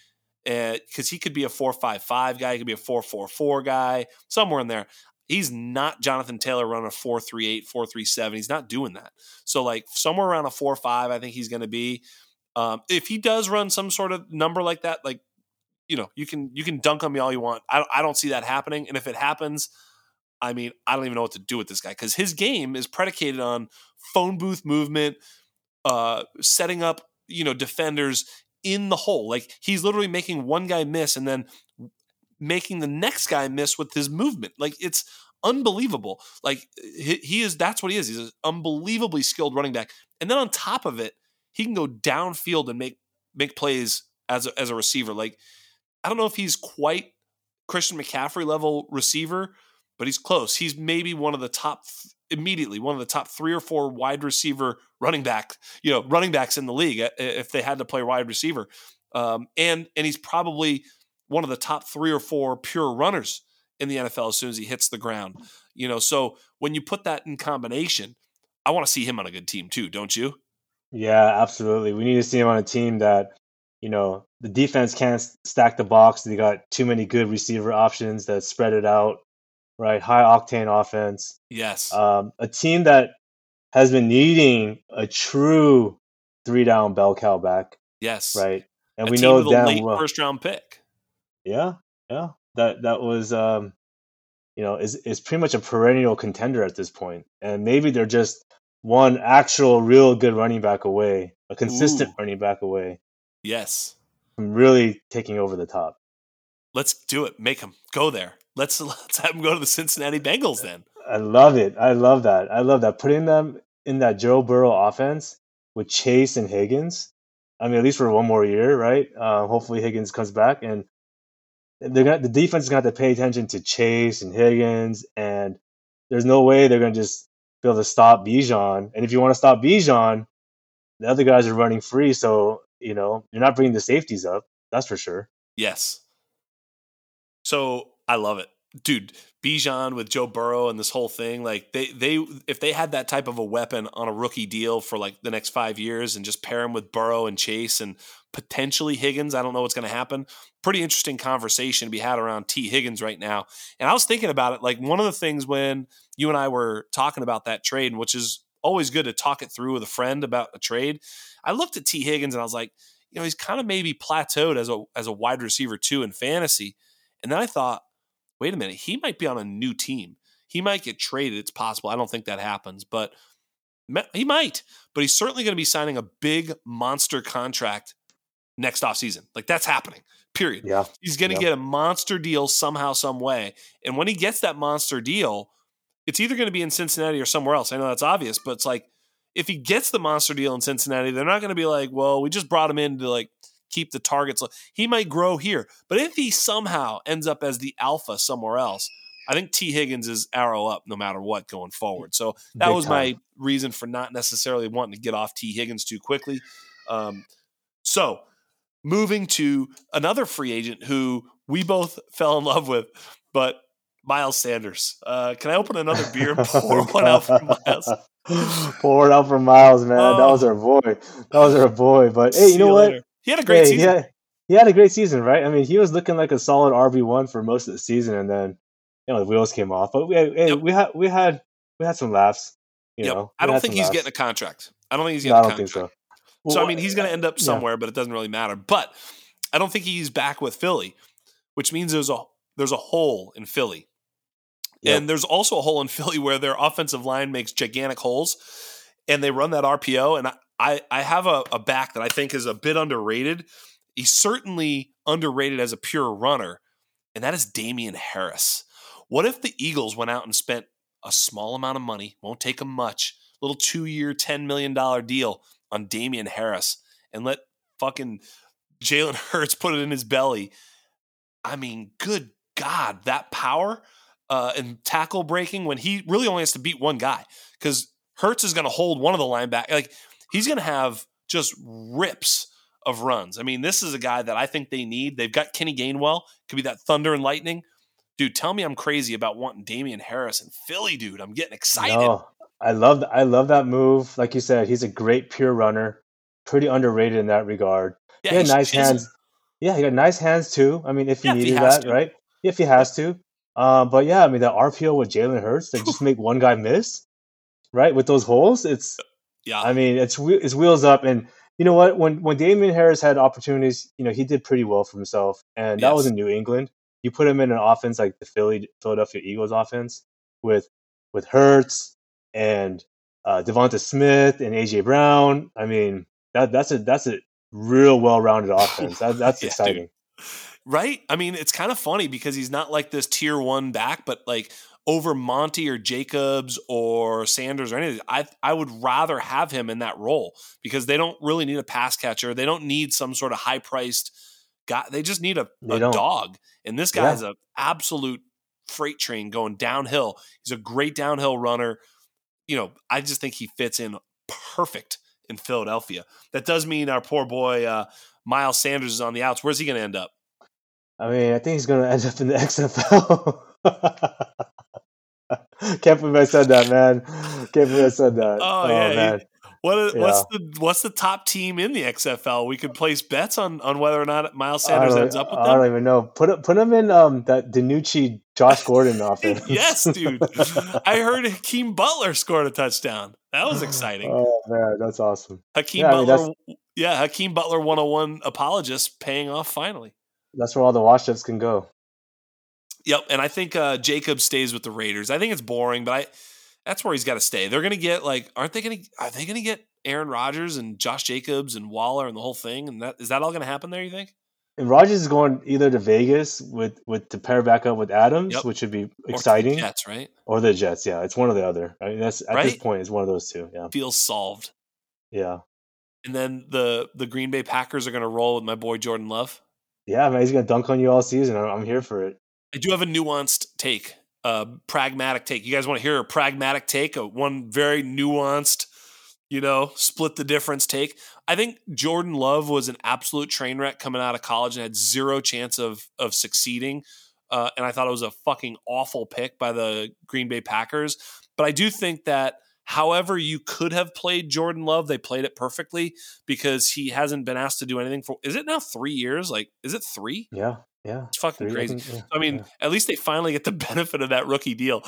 because uh, he could be a four five five guy. He could be a four four four guy somewhere in there. He's not Jonathan Taylor running a four three eight four three seven. He's not doing that. So like somewhere around a four five, I think he's going to be. Um, if he does run some sort of number like that, like you know, you can you can dunk on me all you want. I I don't see that happening. And if it happens, I mean, I don't even know what to do with this guy because his game is predicated on phone booth movement, uh, setting up, you know, defenders in the hole. Like he's literally making one guy miss and then making the next guy miss with his movement. Like it's unbelievable. Like he, he is, that's what he is. He's an unbelievably skilled running back. And then on top of it, he can go downfield and make make plays as a, as a receiver. Like I don't know if he's quite Christian McCaffrey level receiver, but he's close. He's maybe one of the top immediately one of the top three or four wide receiver running back, you know, running backs in the league uh, if they had to play wide receiver. Um, and and he's probably one of the top three or four pure runners in the NFL as soon as he hits the ground. You know, so when you put that in combination, I want to see him on a good team too, don't you? Yeah, absolutely. We need to see him on a team that, you know, the defense can't stack the box. They got too many good receiver options that spread it out right? High octane offense. Yes. Um, a team that has been needing a true three down bell cow back. Yes. Right. And a we know that well. first round pick. Yeah. Yeah. That that was um, you know, is is pretty much a perennial contender at this point. And maybe they're just one actual real good running back away, a consistent Ooh. running back away. Yes. I'm really taking over the top. Let's do it. Make them go there. Let's let's have them go to the Cincinnati Bengals then. I love it. I love that. I love that. Putting them in that Joe Burrow offense with Chase and Higgins. I mean, at least for one more year, right? Uh, hopefully Higgins comes back, and they're gonna, the defense is going to have to pay attention to Chase and Higgins, and there's no way they're going to just be able to stop Bijan. And if you want to stop Bijan, the other guys are running free, so you know you're not bringing the safeties up. That's for sure. Yes. So I love it. Dude, Bijan with Joe Burrow and this whole thing, like they they if they had that type of a weapon on a rookie deal for like the next five years and just pair him with Burrow and Chase and potentially Higgins, I don't know what's going to happen. Pretty interesting conversation to be had around Tee Higgins right now. And I was thinking about it, like one of the things when you and I were talking about that trade, which is always good to talk it through with a friend about a trade. I looked at Tee Higgins and I was like, you know, he's kind of maybe plateaued as a as a wide receiver too in fantasy. And then I thought, wait a minute, he might be on a new team. He might get traded. It's possible. I don't think that happens, but he might. But he's certainly going to be signing a big monster contract next offseason. Like that's happening. Period. Yeah. He's going to get a monster deal somehow, some way. And when he gets that monster deal, it's either going to be in Cincinnati or somewhere else. I know that's obvious, but it's like if he gets the monster deal in Cincinnati, they're not going to be like, well, we just brought him in to like keep the targets. He might grow here, but if he somehow ends up as the alpha somewhere else, I think Tee Higgins is arrow up no matter what going forward. So that Big was time. my reason for not necessarily wanting to get off Tee Higgins too quickly. Um, so moving to another free agent who we both fell in love with, but Miles Sanders. Uh, can I open another beer and pour one out for Miles? pour it out for Miles, man. Oh. That was our boy. That was our boy. But hey, you know what? Later. He had a great hey, season. He had, he had, a great season, right? I mean, he was looking like a solid RB one for most of the season, and then you know the wheels came off. But we had, hey, yep. we had we had we had some laughs. You yep. know, I don't think he's laughs. getting a contract. I don't think he's getting no, a contract. so. Well, so I mean, he's going to end up somewhere, yeah. but it doesn't really matter. But I don't think he's back with Philly, which means there's a there's a hole in Philly. And there's also a hole in Philly where their offensive line makes gigantic holes and they run that RPO. And I, I have a, a back that I think is a bit underrated. He's certainly underrated as a pure runner, and that is Damien Harris. What if the Eagles went out and spent a small amount of money, won't take them much, little two year, $10 million deal on Damien Harris and let fucking Jalen Hurts put it in his belly? I mean, good God, that power uh, and tackle breaking when he really only has to beat one guy because Hurts is going to hold one of the linebackers. Like he's going to have just rips of runs. I mean, this is a guy that I think they need. They've got Kenny Gainwell, could be that thunder and lightning. Dude, tell me I'm crazy about wanting Damien Harris and Philly, dude. I'm getting excited. No, I love I love that move. Like you said, he's a great pure runner. Pretty underrated in that regard. Yeah, he had nice hands. Yeah, he got nice hands too. I mean, if he yeah, needed if he that, to. right? If he has to. Um, but yeah, I mean, the RPO with Jalen Hurts that just make one guy miss, right? With those holes, it's yeah. I mean, it's it's wheels up, and you know what? When when Damien Harris had opportunities, you know, he did pretty well for himself, and yes. that was in New England. You put him in an offense like the Philly Philadelphia Eagles offense with with Hurts and uh, DeVonta Smith and AJ Brown. I mean, that that's a that's a real well rounded offense. That, that's yeah, exciting. Dude. Right? I mean, it's kind of funny because he's not like this tier one back, but like over Monty or Jacobs or Sanders or anything, I I would rather have him in that role because they don't really need a pass catcher. They don't need some sort of high priced guy. They just need a, a dog. And this guy yeah. is an absolute freight train going downhill. He's a great downhill runner. You know, I just think he fits in perfect in Philadelphia. That does mean our poor boy uh, Miles Sanders is on the outs. Where's he going to end up? I mean, I think he's going to end up in the XFL. Can't believe I said that, man. Can't believe I said that. Oh, oh yeah. man. What, yeah. What's the what's the top team in the XFL? We could place bets on on whether or not Miles Sanders ends up with them. I don't even know. Put put him in um that DiNucci Josh Gordon offense. yes, dude. I heard Hakeem Butler scored a touchdown. That was exciting. Oh man, that's awesome. Hakeem yeah, Butler, I mean, yeah, Hakeem Butler 101 apologist paying off finally. That's where all the washups can go. Yep, and I think uh, Jacob stays with the Raiders. I think it's boring, but I that's where he's got to stay. They're going to get like, aren't they going to? Are they going to get Aaron Rodgers and Josh Jacobs and Waller and the whole thing? And that is that all going to happen there? You think? And Rodgers is going either to Vegas with with to pair back up with Adams, yep. which would be exciting. Jets, right? Or the Jets, yeah. It's one or the other. I mean, that's at right? this point, it's one of those two. Yeah, feels solved. Yeah. And then the the Green Bay Packers are going to roll with my boy Jordan Love. Yeah, man, he's to dunk on you all season. I'm here for it. I do have a nuanced take, a pragmatic take. You guys want to hear a pragmatic take, a one very nuanced, you know, split the difference take. I think Jordan Love was an absolute train wreck coming out of college and had zero chance of of succeeding. Uh, and I thought it was a fucking awful pick by the Green Bay Packers. But I do think that however you could have played Jordan Love, they played it perfectly because he hasn't been asked to do anything for. Is it now three years? Like, is it three? Yeah, yeah, it's fucking crazy. yeah, I mean, yeah. at least they finally get the benefit of that rookie deal.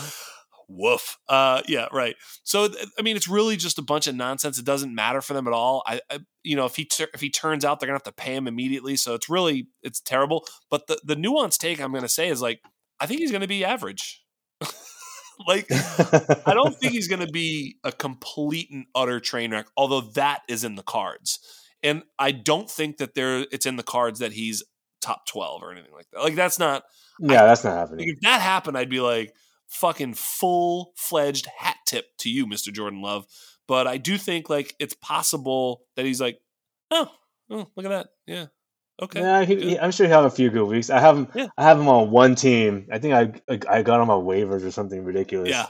Woof. Uh, yeah, right. So, I mean, it's really just a bunch of nonsense. It doesn't matter for them at all. I, I you know, if he ter- if he turns out, they're gonna have to pay him immediately. So it's really it's terrible. But the the nuanced take I'm gonna say is like, I think he's gonna be average. like, I don't think he's going to be a complete and utter train wreck, although that is in the cards. And I don't think that there it's in the cards that he's top 12 or anything like that. Like, that's not. Yeah, I, that's not happening. If that happened, I'd be like, fucking full fledged hat tip to you, Mr. Jordan Love. But I do think like it's possible that he's like, oh, oh look at that. Yeah. Okay. Yeah, he, he, I'm sure he'll have a few good weeks. I have him. Yeah. I have him on one team. I think I I got him on waivers or something ridiculous. Yeah.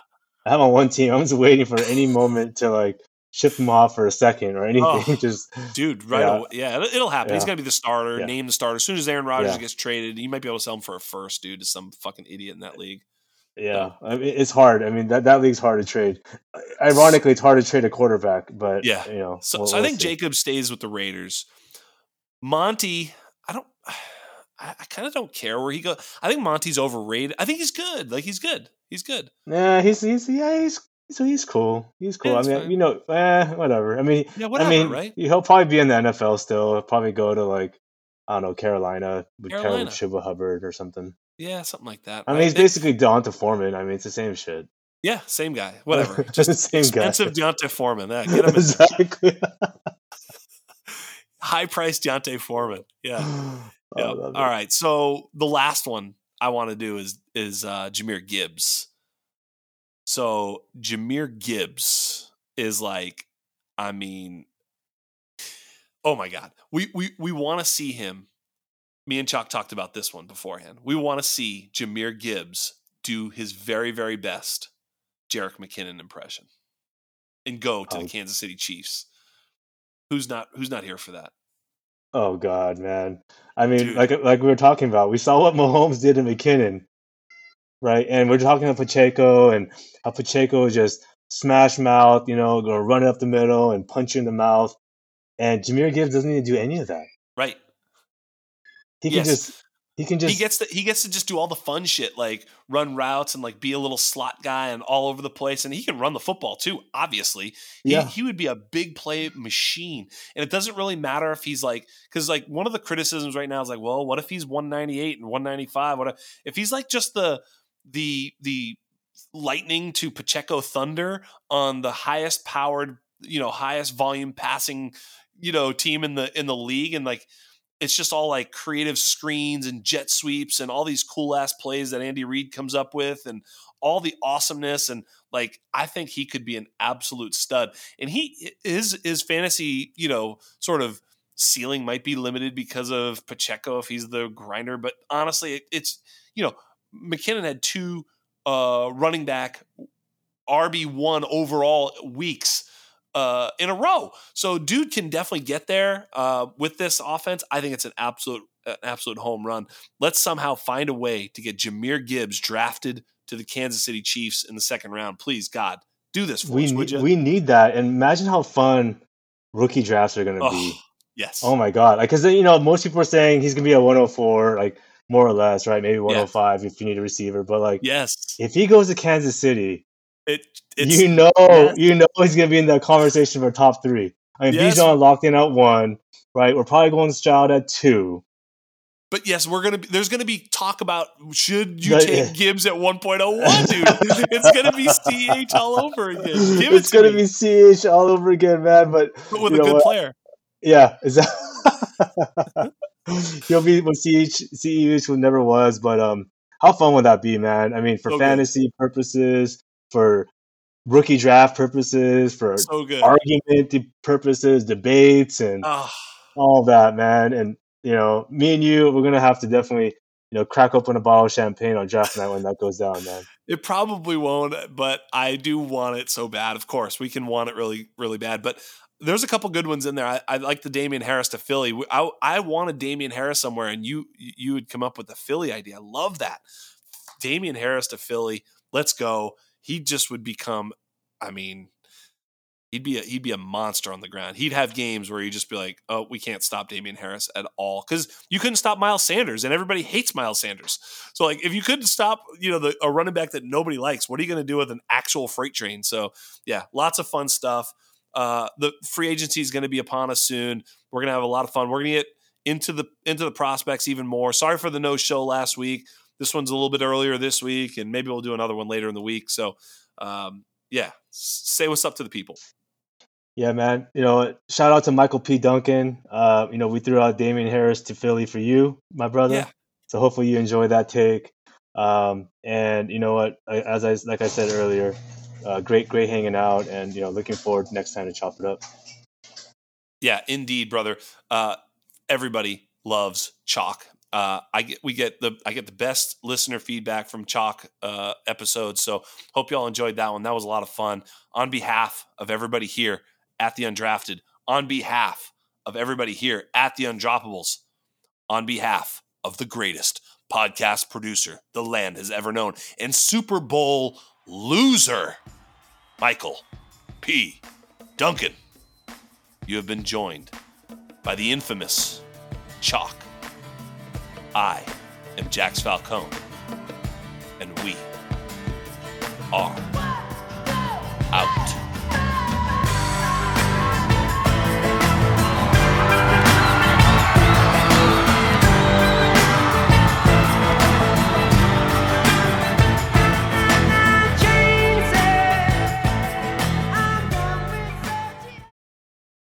I have him on one team. I'm just waiting for any moment to like ship him off for a second or anything. Oh, just dude, right? Yeah. Away. Yeah, it'll, happen. He's gonna be the starter, Yeah. name the starter. As soon as Aaron Rodgers Yeah. gets traded, you might be able to sell him for a first, dude, to some fucking idiot in that league. yeah. I mean, it's hard. I mean that that league's hard to trade. Ironically, it's hard to trade a quarterback, but Yeah. you know. So, we'll- so I we'll think see. Jacob stays with the Raiders. Monty, I don't. I, I kind of don't care where he goes. I think Monty's overrated. I think he's good. Like he's good. He's good. Nah, he's he's yeah he's so he's cool. He's cool. Yeah, I mean, fine. you know, eh, whatever. I mean, Yeah, whatever, I mean, right? he'll probably be in the NFL still. He'll probably go to like I don't know Carolina with Carolina. Chuba Hubbard or something. Yeah, something like that. I mean, right? he's They- basically D'Onta Foreman. I mean, it's the same shit. yeah, same guy. Whatever. Just the Same guy. expensive D'Onta Foreman. Yeah, get him exactly. high price D'Onta Foreman. Yeah. Yeah. All right. So the last one I want to do is is uh, Jahmyr Gibbs. So Jahmyr Gibbs is like, I mean, oh my god, we we we want to see him. Me and Chuck talked about this one beforehand. We want to see Jahmyr Gibbs do his very very best Jerick McKinnon impression and go to the Um, Kansas City Chiefs. Who's not Who's not here for that? Oh God, man. I mean, Dude. like like we were talking about, we saw what Mahomes did to McKinnon, right? And we're talking about Pacheco and how Pacheco just smash mouth, you know, gonna run up the middle and punch you in the mouth. And Jahmyr Gibbs doesn't need to do any of that. Right. He Yes. can just he can just he gets to he gets to just do all the fun shit like run routes and like be a little slot guy and all over the place and he can run the football too obviously. He, he would be a big play machine and it doesn't really matter if he's like because like one of the criticisms right now is like well what if he's 198 and 195 what if, if he's like just the the the lightning to Pacheco thunder on the highest powered you know highest volume passing you know team in the in the league and like it's just all like creative screens and jet sweeps and all these cool ass plays that Andy Reid comes up with and all the awesomeness and like I think he could be an absolute stud. And he his his fantasy, you know, sort of ceiling might be limited because of Pacheco if he's the grinder, but honestly, it, it's you know, McKinnon had two uh running back RB1 overall weeks uh, in a row. So dude can definitely get there uh, with this offense. I think it's an absolute an absolute home run. Let's somehow find a way to get Jahmyr Gibbs drafted to the Kansas City Chiefs in the second round. Please, God, do this for we us, need, you? we need that. And imagine how fun rookie drafts are gonna oh, be. yes. Oh my god! Like, cause you know most people are saying he's gonna be a 104, like more or less, right? Maybe 105 if you need a receiver. But like, yes. if he goes to Kansas City, It, it's, you know, yes. you know he's gonna be in the conversation for top three. I mean, Yes. Bijan locked in at one, right? We're probably going to Stroud at two. but yes, we're gonna. Be, there's gonna be talk about should you take Gibbs at 1.01, dude? it's gonna be ch all over again. Give it's it to gonna me, be ch all over again, man. But but with a good what? player. yeah, exactly. He'll be what ch CEH never was. But um, how fun would that be, man? I mean, for fantasy purposes, for rookie draft purposes, for So good. argument purposes, debates, and Ah. all that, man. And you know, me and you, we're gonna have to definitely, you know, crack open a bottle of champagne on draft night when that goes down, man. It probably won't, but I do want it so bad. Of course, we can want it really, really bad. But there's a couple good ones in there. I, I like the Damien Harris to Philly. I, I wanted Damien Harris somewhere, and you you would come up with the Philly idea. I love that. Damien Harris to Philly. Let's go. He just would become. I mean, he'd be a, he'd be a monster on the ground. He'd have games where he'd just be like, oh, we can't stop Damien Harris at all because you couldn't stop Miles Sanders, and everybody hates Miles Sanders. So like, if you couldn't stop, you know, the a running back that nobody likes, what are you going to do with an actual freight train? So yeah, lots of fun stuff. Uh, the free agency is going to be upon us soon. We're going to have a lot of fun. We're going to get into the into the prospects even more. Sorry for the no show last week. This one's a little bit earlier this week, and maybe we'll do another one later in the week. So, um, yeah, say what's up to the people. Yeah, man. You know, shout out to Michael P. Duncan. Uh, you know, we threw out Damien Harris to Philly for you, my brother. Yeah. So hopefully you enjoy that take. Um, and you know what? As I like I said earlier, uh, great, great hanging out, and you know, looking forward next time to chop it up. Yeah, indeed, brother. Uh, everybody loves chalk. Uh, I get we get the I get the best listener feedback from chalk uh, episodes. So hope y'all enjoyed that one. That was a lot of fun. On behalf of everybody here at the Undrafted, on behalf of everybody here at the Undroppables, on behalf of the greatest podcast producer the land has ever known and Super Bowl loser, Michael P. Duncan. You have been joined by the infamous Chalk. I am Jax Falcone, and we are